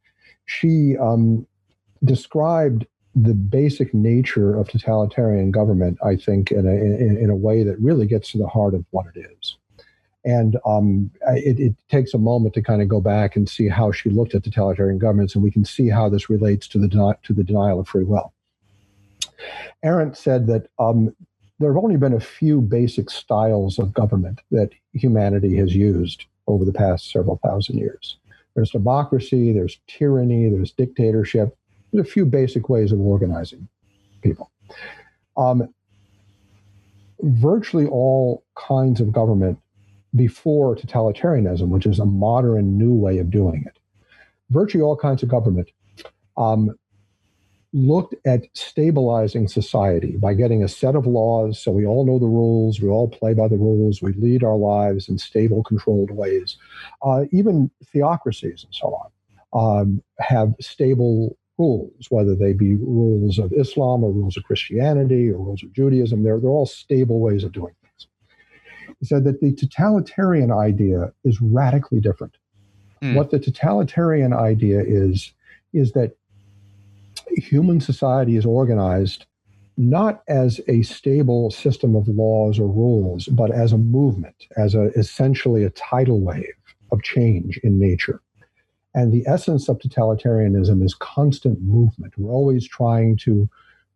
she um, described the basic nature of totalitarian government, I think, in a, in, in a way that really gets to the heart of what it is. And um, it, it, takes a moment to kind of go back and see how she looked at totalitarian governments, and we can see how this relates to the to the denial of free will. Arendt said that um, there have only been a few basic styles of government that humanity has used over the past several thousand years. There's democracy, there's tyranny, there's dictatorship. There's a few basic ways of organizing people. Um, virtually all kinds of government before totalitarianism, which is a modern new way of doing it. Virtually all kinds of government um, looked at stabilizing society by getting a set of laws so we all know the rules, we all play by the rules, we lead our lives in stable, controlled ways. Uh, even theocracies and so on um, have stable rules, whether they be rules of Islam or rules of Christianity or rules of Judaism. They're, they're all stable ways of doing things. He said that the totalitarian idea is radically different. Hmm. What the totalitarian idea is, is that human society is organized not as a stable system of laws or rules, but as a movement, as a, essentially a tidal wave of change in nature. And the essence of totalitarianism is constant movement. We're always trying to,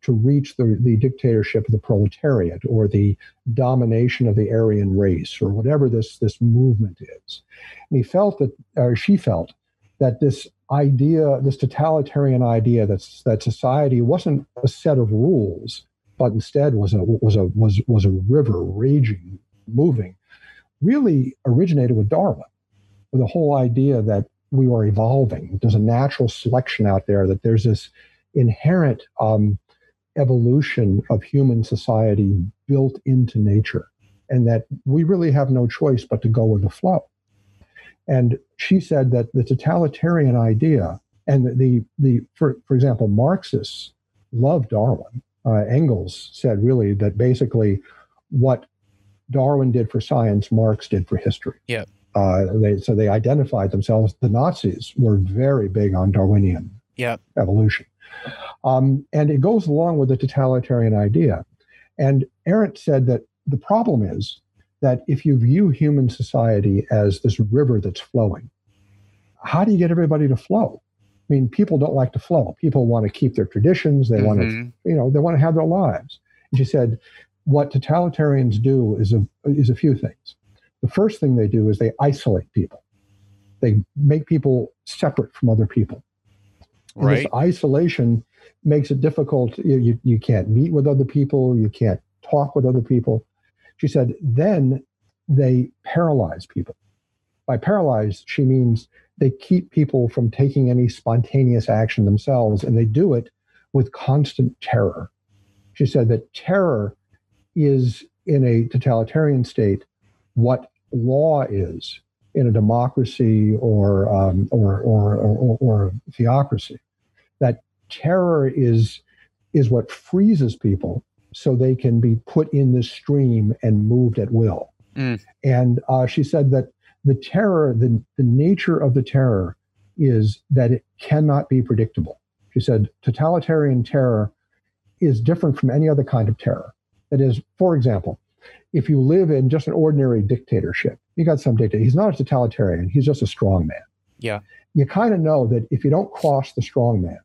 to reach the, the dictatorship of the proletariat or the domination of the Aryan race or whatever this, this movement is. And he felt that, or she felt, that this idea, this totalitarian idea that that society wasn't a set of rules, but instead was a was a was was a river raging, moving, really originated with Darwin, with the whole idea that we were evolving. There's a natural selection out there. That there's this inherent um, evolution of human society built into nature, and that we really have no choice but to go with the flow. And she said that the totalitarian idea and the, the, the for, for example, Marxists love Darwin. Uh, Engels said really that basically what Darwin did for science, Marx did for history. Yeah. Uh, they, so they identified themselves. The Nazis were very big on Darwinian Yeah. evolution. Um, and it goes along with the totalitarian idea. And Arendt said that the problem is that if you view human society as this river that's flowing, how do you get everybody to flow? I mean, people don't like to flow. People want to keep their traditions. They want to, mm-hmm. you know, they want to have their lives. And she said, what totalitarians do is a is a few things. The first thing they do is they isolate people. They make people separate from other people. And Right. this isolation makes it difficult. You, you, you can't meet with other people. You can't talk with other people. She said, then they paralyze people. By paralyzed, she means they keep people from taking any spontaneous action themselves, and they do it with constant terror. She said that terror is, in a totalitarian state, what law is in a democracy or, um, or, or, or, or theocracy. That terror is, is what freezes people so they can be put in the stream and moved at will. Mm. And uh, she said that the terror, the, the nature of the terror is that it cannot be predictable. She said totalitarian terror is different from any other kind of terror. That is, for example, if you live in just an ordinary dictatorship, you got some dictator, he's not a totalitarian, he's just a strong man. Yeah. You kind of know that if you don't cross the strong man,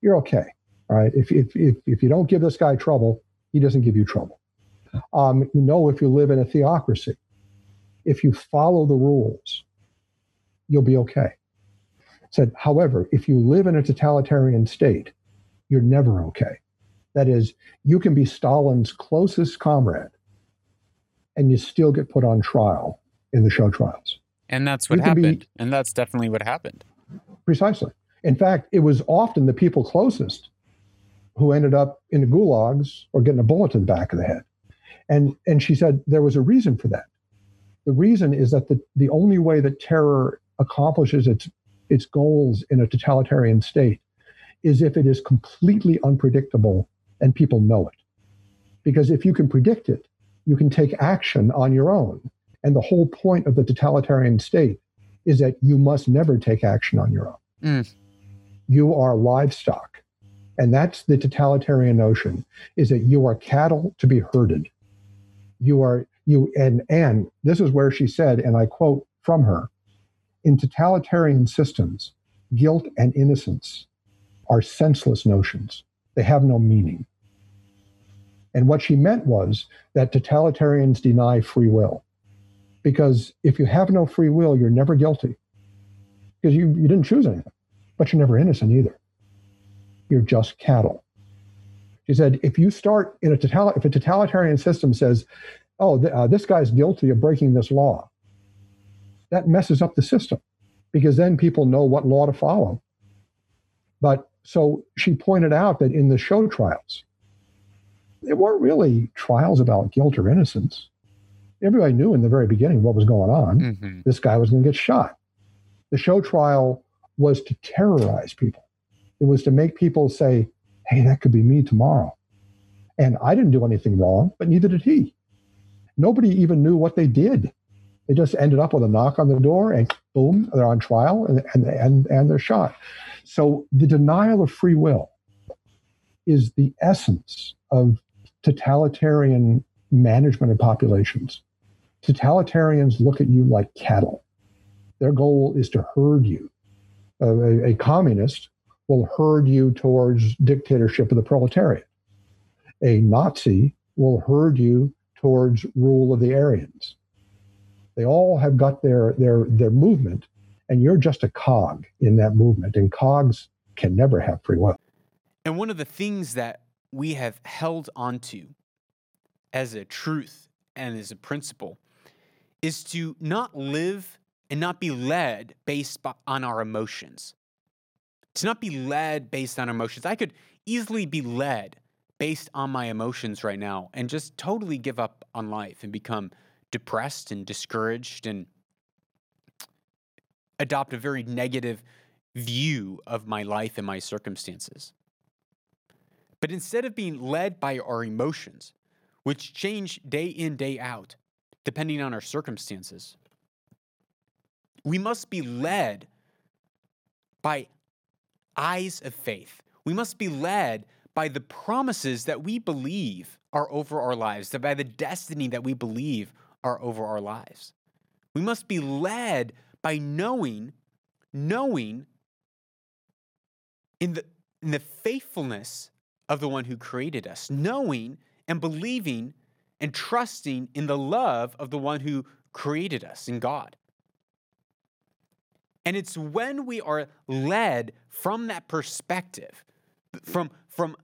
you're okay. All right. If, if, if, if you don't give this guy trouble, he doesn't give you trouble. Um, you know, if you live in a theocracy, if you follow the rules, you'll be okay. Said, however, if you live in a totalitarian state, you're never okay. That is, you can be Stalin's closest comrade and you still get put on trial in the show trials. And that's what can be- happened. and that's definitely what happened. Precisely. In fact, it was often the people closest who ended up in the gulags or getting a bullet to the back of the head. And and she said there was a reason for that. The reason is that the, the only way that terror accomplishes its its goals in a totalitarian state is if it is completely unpredictable and people know it. Because if you can predict it, you can take action on your own. And the whole point of the totalitarian state is that you must never take action on your own. Mm. You are livestock. And that's the totalitarian notion is that you are cattle to be herded. You are you and and this is where she said, and I quote from her, in totalitarian systems, guilt and innocence are senseless notions. They have no meaning. And what she meant was that totalitarians deny free will. Because if you have no free will, you're never guilty. Because you, you didn't choose anything, but you're never innocent either. You're just cattle. She said, if you start in a total, if a totalitarian system says, oh, th- uh, this guy's guilty of breaking this law, that messes up the system because then people know what law to follow. But So she pointed out that in the show trials, they weren't really trials about guilt or innocence. Everybody knew in the very beginning what was going on. Mm-hmm. This guy was going to get shot. The show trial was to terrorize people. It was to make people say, hey, that could be me tomorrow. And I didn't do anything wrong, but neither did he. Nobody even knew what they did. They just ended up with a knock on the door and boom, they're on trial and, and, and, and they're shot. So the denial of free will is the essence of totalitarian management of populations. Totalitarians look at you like cattle. Their goal is to herd you. Uh, a, a communist will herd you towards dictatorship of the proletariat. A Nazi will herd you towards rule of the Aryans. They all have got their their their movement, and you're just a cog in that movement. And cogs can never have free will. And one of the things that we have held onto as a truth and as a principle is to not live and not be led based on our emotions. To not be led based on emotions. I could easily be led based on my emotions right now and just totally give up on life and become depressed and discouraged and adopt a very negative view of my life and my circumstances. But instead of being led by our emotions, which change day in, day out, depending on our circumstances, we must be led by eyes of faith. We must be led by the promises that we believe are over our lives, by the destiny that we believe are over our lives. We must be led by knowing, knowing in the, in the faithfulness of the one who created us, knowing and believing and trusting in the love of the one who created us in God. And it's when we are led from that perspective, from, from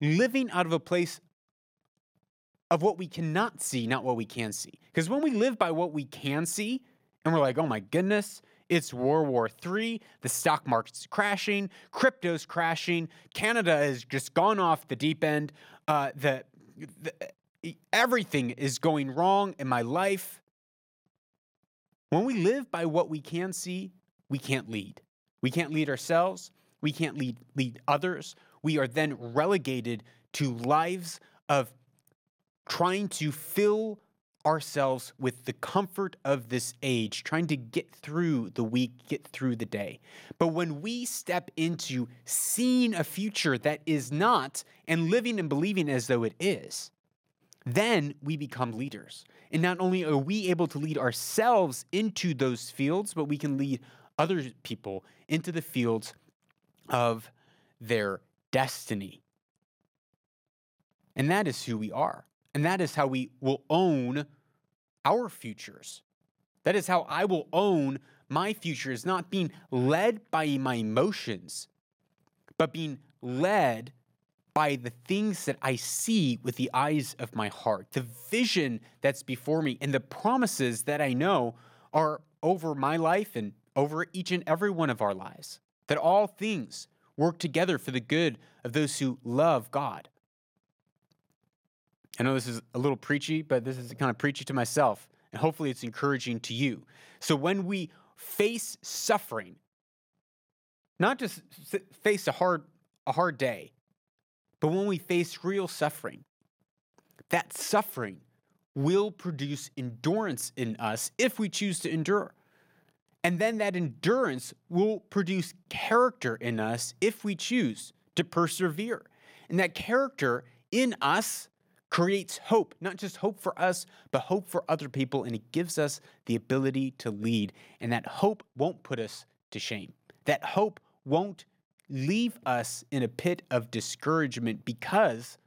living out of a place of what we cannot see, not what we can see. Because when we live by what we can see, and we're like, oh my goodness, it's World War III, the stock market's crashing, crypto's crashing, Canada has just gone off the deep end, uh, the, the, everything is going wrong in my life. When we live by what we can see, we can't lead. We can't lead ourselves. We can't lead, lead others. We are then relegated to lives of trying to fill ourselves with the comfort of this age, trying to get through the week, get through the day. But when we step into seeing a future that is not and living and believing as though it is, then we become leaders. And not only are we able to lead ourselves into those fields, but we can lead other people into the fields of their destiny. And that is who we are. And that is how we will own our futures. That is how I will own my future is not being led by my emotions, but being led by the things that I see with the eyes of my heart, the vision that's before me, and the promises that I know are over my life and over each and every one of our lives. That all things work together for the good of those who love God. I know this is a little preachy, but this is kind of preachy to myself, and hopefully it's encouraging to you. So when we face suffering, not just face a hard a hard day, but when we face real suffering, that suffering will produce endurance in us if we choose to endure. And then that endurance will produce character in us if we choose to persevere. And that character in us creates hope, not just hope for us, but hope for other people. And it gives us the ability to lead. And that hope won't put us to shame. That hope won't leave us in a pit of discouragement because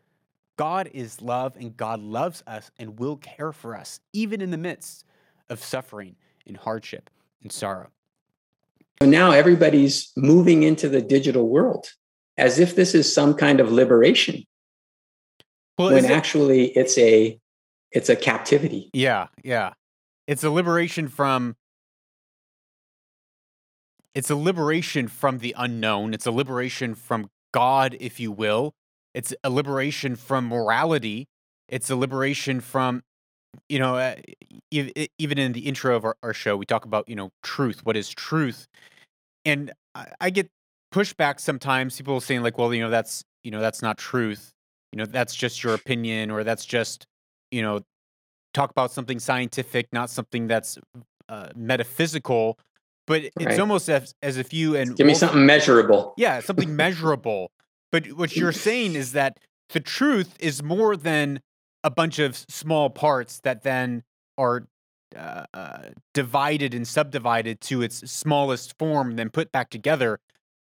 God is love and God loves us and will care for us, even in the midst of suffering and hardship and sorrow. So now everybody's moving into the digital world as if this is some kind of liberation well, when actually it, it's a it's a captivity. Yeah, yeah. It's a liberation from it's a liberation from the unknown. It's a liberation from God, if you will. It's a liberation from morality. It's a liberation from, you know, uh, even in the intro of our, our show, we talk about, you know, truth. What is truth? And I, I get pushback sometimes. People saying like, well, you know, that's you know, that's not truth. You know, that's just your opinion, or that's just, you know, talk about something scientific, not something that's uh, metaphysical. But it's right. almost as, as if you and give me something measurable. Yeah, something [laughs] measurable. But what you're saying [laughs] is that the truth is more than a bunch of small parts that then are uh, uh, divided and subdivided to its smallest form, then put back together.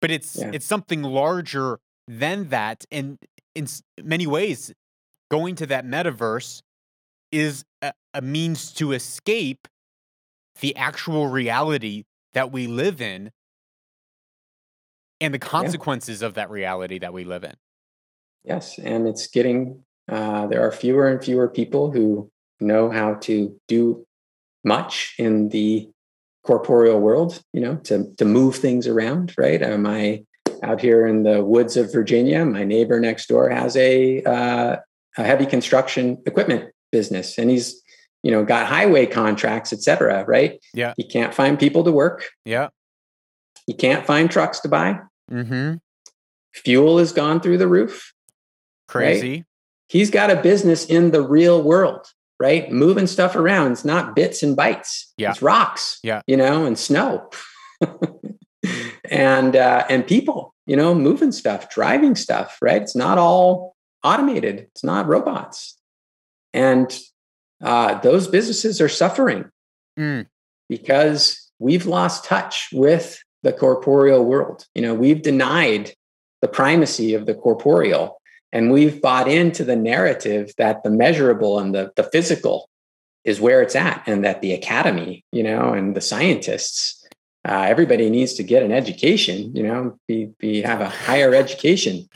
But it's yeah. it's something larger than that, and in many ways, going to that metaverse is a, a means to escape the actual reality that we live in and the consequences yeah. of that reality that we live in. Yes, and it's getting uh, there are fewer and fewer people who know how to do much in the corporeal world. You know, to to move things around. Right? Am I out here in the woods of Virginia? My neighbor next door has a, uh, a heavy construction equipment business, and he's you know got highway contracts, et cetera. Right? Yeah. He can't find people to work. Yeah. He can't find trucks to buy. Mm-hmm. Fuel has gone through the roof. Crazy. Right? He's got a business in the real world, right? Moving stuff around. It's not bits and bytes. Yeah. It's rocks. Yeah. You know, and snow. [laughs] and uh, and people, you know, moving stuff, driving stuff, right? It's not all automated. It's not robots. And uh, those businesses are suffering mm. because we've lost touch with the corporeal world. You know, we've denied the primacy of the corporeal and we've bought into the narrative that the measurable and the, the physical is where it's at and that the academy, you know, and the scientists, uh, everybody needs to get an education, you know, be, be have a higher education.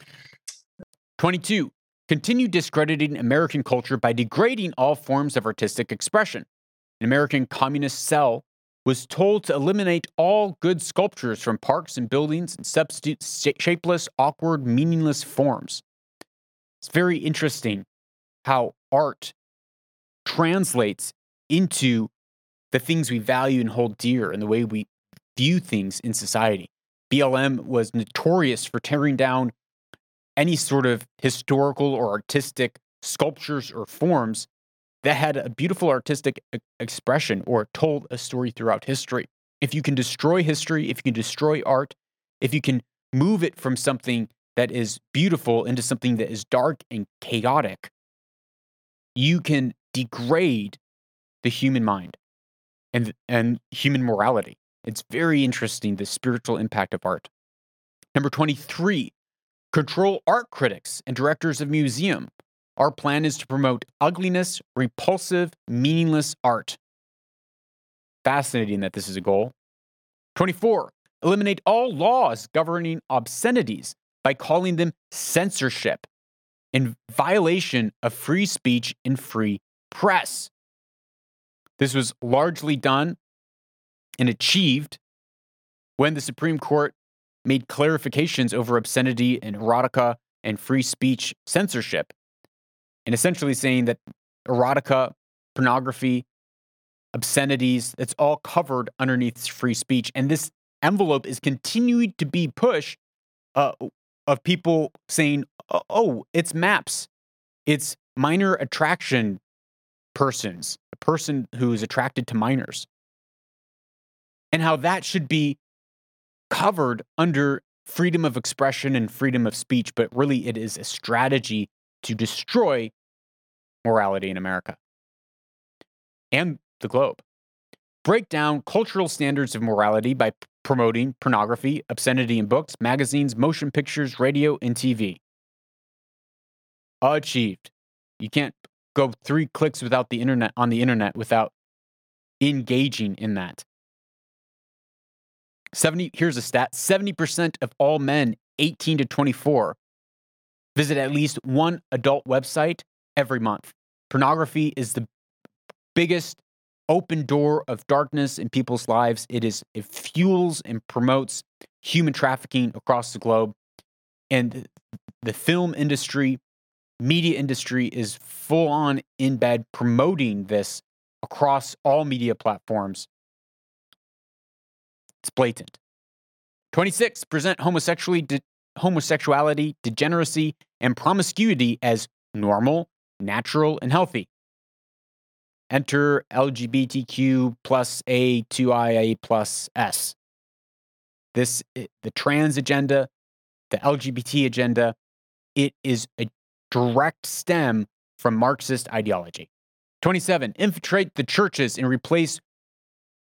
22. Continue discrediting American culture by degrading all forms of artistic expression. An American communist cell was told to eliminate all good sculptures from parks and buildings and substitute shapeless, awkward, meaningless forms. It's very interesting how art translates into the things we value and hold dear and the way we view things in society. BLM was notorious for tearing down any sort of historical or artistic sculptures or forms that had a beautiful artistic expression or told a story throughout history. If you can destroy history, if you can destroy art, if you can move it from something that is beautiful into something that is dark and chaotic, you can degrade the human mind and, and human morality. It's very interesting, the spiritual impact of art. Number 23, control art critics and directors of museum our plan is to promote ugliness, repulsive, meaningless art. Fascinating that this is a goal. 24. Eliminate all laws governing obscenities by calling them censorship in violation of free speech and free press. This was largely done and achieved when the Supreme Court made clarifications over obscenity and erotica and free speech censorship and essentially saying that erotica, pornography, obscenities, it's all covered underneath free speech. And this envelope is continuing to be pushed uh, of people saying, oh, oh, it's maps, it's minor attraction persons, a person who is attracted to minors, and how that should be covered under freedom of expression and freedom of speech, but really it is a strategy to destroy morality in America and the globe. Break down cultural standards of morality by promoting pornography, obscenity in books, magazines, motion pictures, radio, and TV. Achieved. You can't go three clicks without the internet on the internet without engaging in that. 70 here's a stat 70% of all men 18 to 24 visit at least one adult website every month. Pornography is the biggest open door of darkness in people's lives. It is it fuels and promotes human trafficking across the globe. and the film industry, media industry is full on in bed promoting this across all media platforms. It's blatant. 26 present homosexuality, de- homosexuality, degeneracy, and promiscuity as normal, natural, and healthy. Enter LGBTQ plus A 2IA plus S. This the trans agenda, the LGBT agenda, it is a direct stem from Marxist ideology. 27. Infiltrate the churches and replace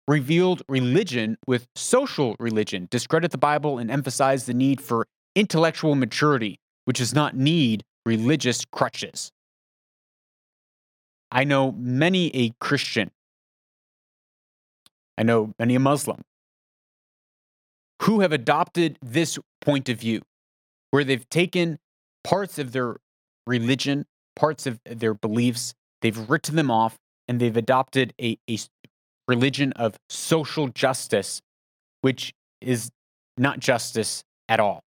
revealed religion with social religion, discredit the Bible, and emphasize the need for intellectual maturity, which does not need religious crutches. I know many a Christian, I know many a Muslim who have adopted this point of view, where they've taken parts of their religion, parts of their beliefs, they've written them off, and they've adopted a, a religion of social justice, which is not justice at all.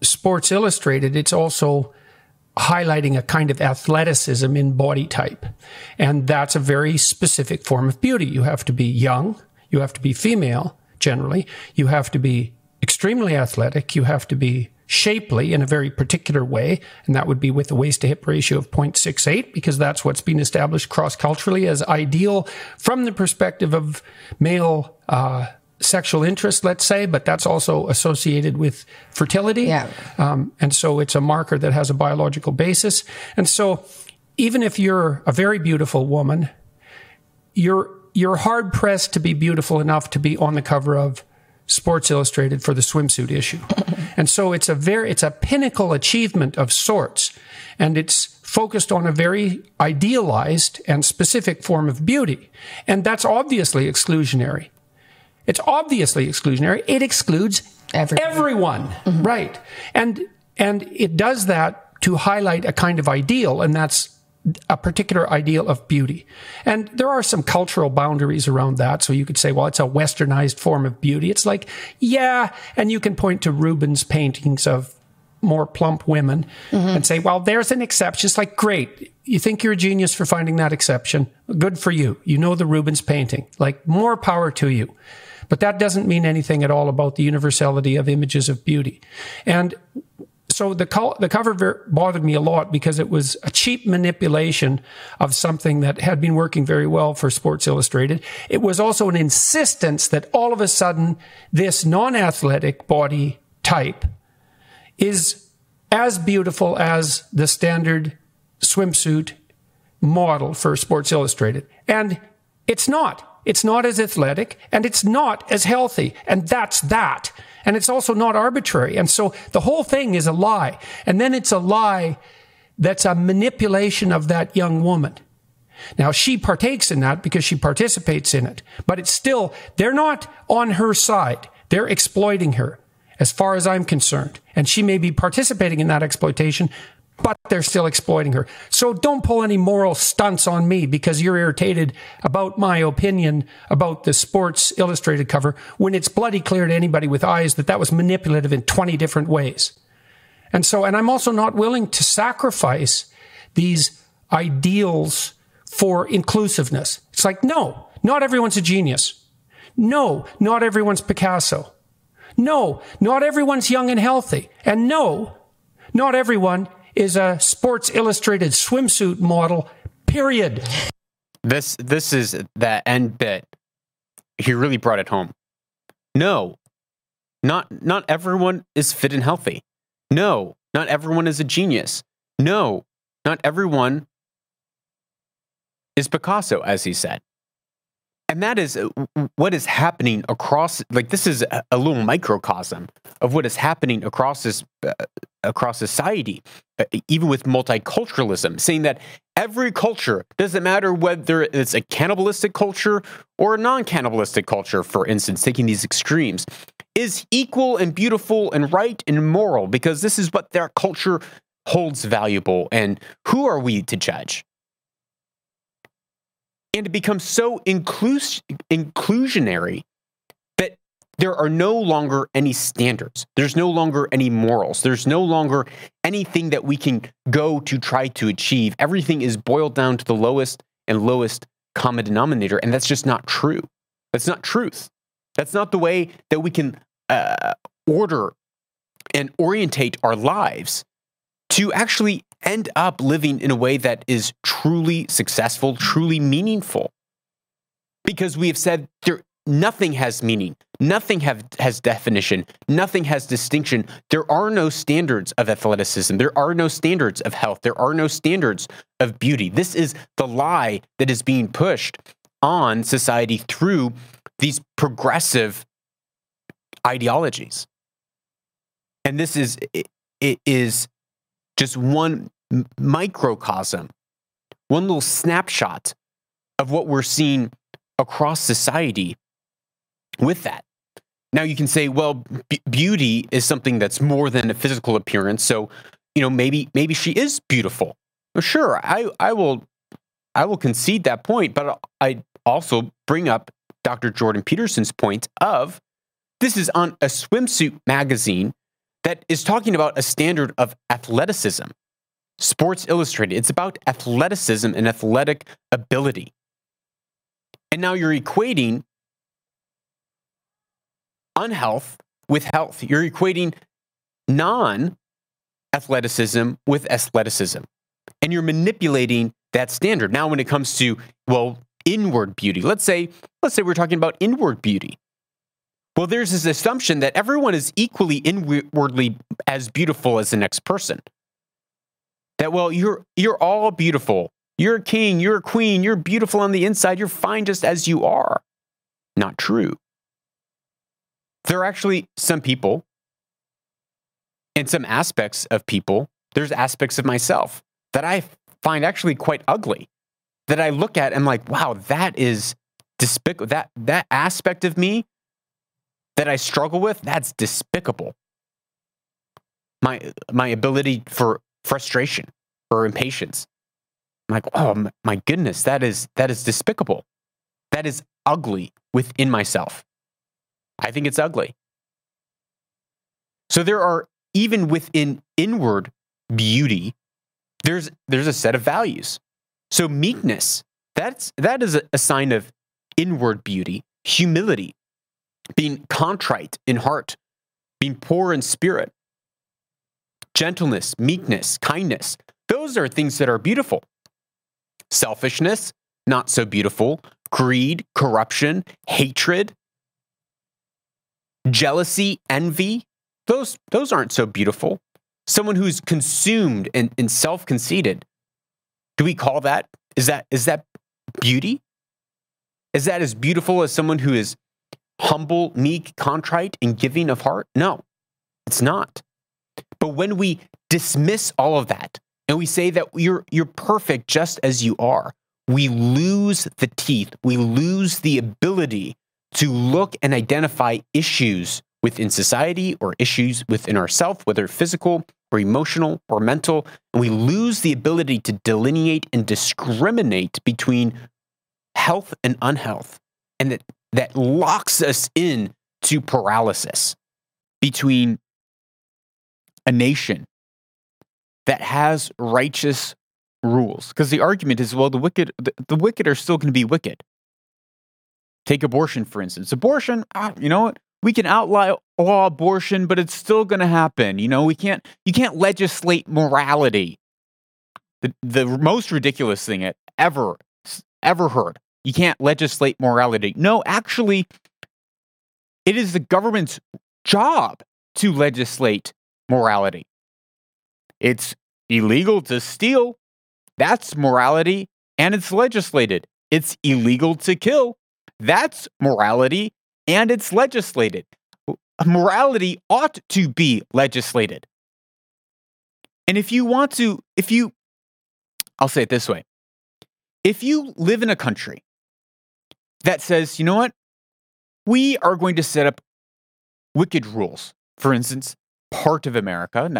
Sports Illustrated, it's also highlighting a kind of athleticism in body type. And that's a very specific form of beauty. You have to be young, you have to be female, generally, you have to be extremely athletic, you have to be shapely in a very particular way, and that would be with a waist to hip ratio of 0.68, because that's what's been established cross culturally as ideal from the perspective of male uh, sexual interest, let's say, but that's also associated with fertility. Yeah. Um, and so it's a marker that has a biological basis. And so even if you're a very beautiful woman, you're you're hard pressed to be beautiful enough to be on the cover of Sports Illustrated for the swimsuit issue. [laughs] and so it's a very it's a pinnacle achievement of sorts. And it's focused on a very idealized and specific form of beauty. And that's obviously exclusionary. It's obviously exclusionary. It excludes everyone, everyone. Mm-hmm. right? And and it does that to highlight a kind of ideal, and that's a particular ideal of beauty. And there are some cultural boundaries around that. So you could say, well, it's a westernized form of beauty. It's like, yeah, and you can point to Rubens' paintings of more plump women mm-hmm. and say, well, there's an exception. It's like, great. You think you're a genius for finding that exception. Good for you. You know the Rubens painting. Like, more power to you. But that doesn't mean anything at all about the universality of images of beauty. And so the, the cover bothered me a lot because it was a cheap manipulation of something that had been working very well for Sports Illustrated. It was also an insistence that all of a sudden this non-athletic body type is as beautiful as the standard swimsuit model for Sports Illustrated. And it's not. It's not as athletic and it's not as healthy. And that's that. And it's also not arbitrary. And so the whole thing is a lie. And then it's a lie that's a manipulation of that young woman. Now she partakes in that because she participates in it, but it's still, they're not on her side. They're exploiting her as far as I'm concerned. And she may be participating in that exploitation, but they're still exploiting her. So don't pull any moral stunts on me because you're irritated about my opinion about the Sports Illustrated cover when it's bloody clear to anybody with eyes that that was manipulative in 20 different ways. And so, and I'm also not willing to sacrifice these ideals for inclusiveness. It's like, no, not everyone's a genius. No, not everyone's Picasso. No, not everyone's young and healthy. And no, not everyone is a Sports Illustrated swimsuit model, period. This this is that end bit. He really brought it home. No, not not everyone is fit and healthy. No, not everyone is a genius. No, not everyone is Picasso, as he said. And that is uh, what is happening across, like, this is a, little microcosm of what is happening across this, uh, across society, uh, even with multiculturalism, saying that every culture, doesn't matter whether it's a cannibalistic culture or a non cannibalistic culture, for instance, taking these extremes, is equal and beautiful and right and moral because this is what their culture holds valuable. And who are we to judge? and it becomes so inclus- inclusionary there are no longer any standards. There's no longer any morals. There's no longer anything that we can go to try to achieve. Everything is boiled down to the lowest and lowest common denominator. And that's just not true. That's not truth. That's not the way that we can uh, order and orientate our lives to actually end up living in a way that is truly successful, truly meaningful. Because we have said there nothing has meaning, nothing have, has definition, nothing has distinction. There are no standards of athleticism, there are no standards of health, there are no standards of beauty. This is the lie that is being pushed on society through these progressive ideologies. And this is it, is just one microcosm, one little snapshot of what we're seeing across society with that. Now you can say, well, beauty is something that's more than a physical appearance. So, you know, maybe maybe she is beautiful. Well, sure, I I will I will concede that point, but I also bring up Dr. Jordan Peterson's point of this is on a swimsuit magazine that is talking about a standard of athleticism. Sports Illustrated. It's about athleticism and athletic ability. And now you're equating unhealth with health. You're equating non athleticism with athleticism. And you're manipulating that standard. Now, when it comes to, well, inward beauty, let's say, let's say we're talking about inward beauty. Well, there's this assumption that everyone is equally inwardly as beautiful as the next person. That well, you're you're all beautiful. You're a king, you're a queen, you're beautiful on the inside, you're fine just as you are. Not true. There are actually some people and some aspects of people, there's aspects of myself that I find actually quite ugly. That I look at and like, wow, that is despicable. That that aspect of me that I struggle with, that's despicable. My my ability for frustration or impatience. I'm like, oh my goodness, that is that is despicable. That is ugly within myself. I think it's ugly. So there are even within inward beauty, there's there's a set of values. So meekness, that's that is a, a sign of inward beauty, humility, being contrite in heart, being poor in spirit, gentleness, meekness, kindness. Those are things that are beautiful. Selfishness, not so beautiful. Greed, corruption, hatred, jealousy, envy, those, those aren't so beautiful. Someone who's consumed and, and self conceited, do we call that? Is that is that beauty? Is that as beautiful as someone who is humble, meek, contrite, and giving of heart? No, it's not. But when we dismiss all of that and we say that you're, you're perfect just as you are, we lose the teeth, we lose the ability to look and identify issues within society or issues within ourself, whether physical or emotional or mental, and we lose the ability to delineate and discriminate between health and unhealth. And that that locks us in to paralysis between a nation that has righteous rules. Because the argument is well the wicked the, the wicked are still going to be wicked take abortion for instance abortion ah, you know what we can outlaw abortion but it's still going to happen you know we can't you can't legislate morality the, the most ridiculous thing ever ever heard you can't legislate morality. No, actually, it is the government's job to legislate morality. It's illegal to steal. That's morality, and it's legislated. It's illegal to kill. That's morality, and it's legislated. Morality ought to be legislated. And if you want to, if you, I'll say it this way if you live in a country that says, you know what? We are going to set up wicked rules. For instance, part of America,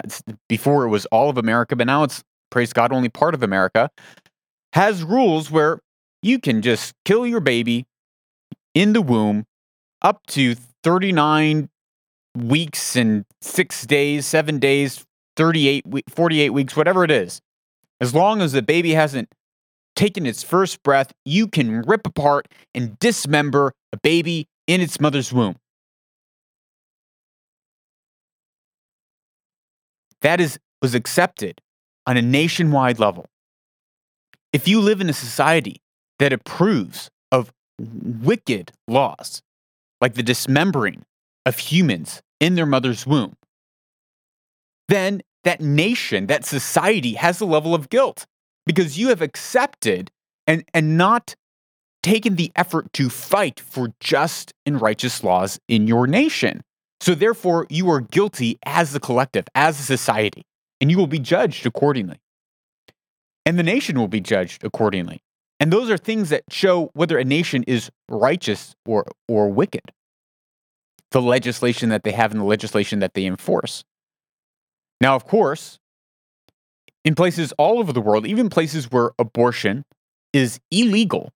before it was all of America, but now it's, praise God, only part of America, has rules where you can just kill your baby in the womb up to 39 weeks and six days, seven days, 38, 48 weeks, whatever it is, as long as the baby hasn't taken its first breath, you can rip apart and dismember a baby in its mother's womb. That is was accepted on a nationwide level. If you live in a society that approves of wicked laws, like the dismembering of humans in their mother's womb, then that nation, that society has a level of guilt because you have accepted and, and not taken the effort to fight for just and righteous laws in your nation. So, therefore, you are guilty as a collective, as a society, and you will be judged accordingly. And the nation will be judged accordingly. And those are things that show whether a nation is righteous or, or wicked. The legislation that they have and the legislation that they enforce. Now, of course, in places all over the world, even places where abortion is illegal,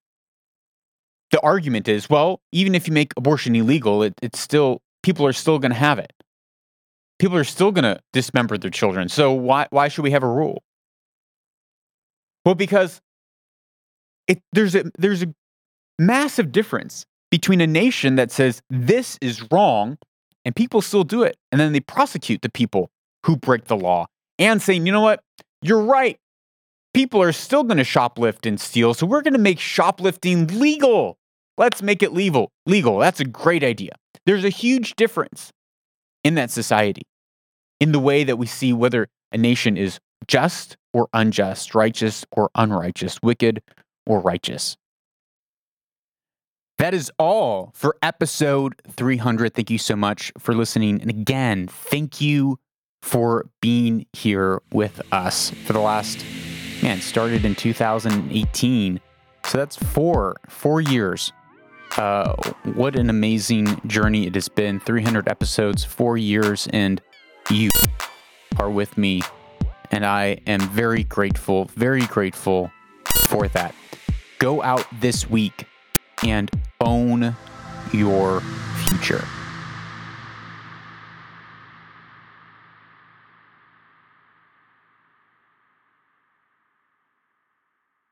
the argument is well, even if you make abortion illegal, it, it's still, people are still going to have it. People are still going to dismember their children. So why, why should we have a rule? Well, because it, there's, a, there's a massive difference between a nation that says this is wrong and people still do it. And then they prosecute the people who break the law and saying, you know what? You're right. People are still going to shoplift and steal, so we're going to make shoplifting legal. Let's make it legal. Legal. That's a great idea. There's a huge difference in that society, in the way that we see whether a nation is just or unjust, righteous or unrighteous, wicked or righteous. That is all for episode 300. Thank you so much for listening. And again, thank you for being here with us for the last, man, started in 2018. So that's four, four years. Uh, what an amazing journey it has been. 300 episodes, four years, and you are with me. And I am very grateful, very grateful for that. Go out this week and own your future.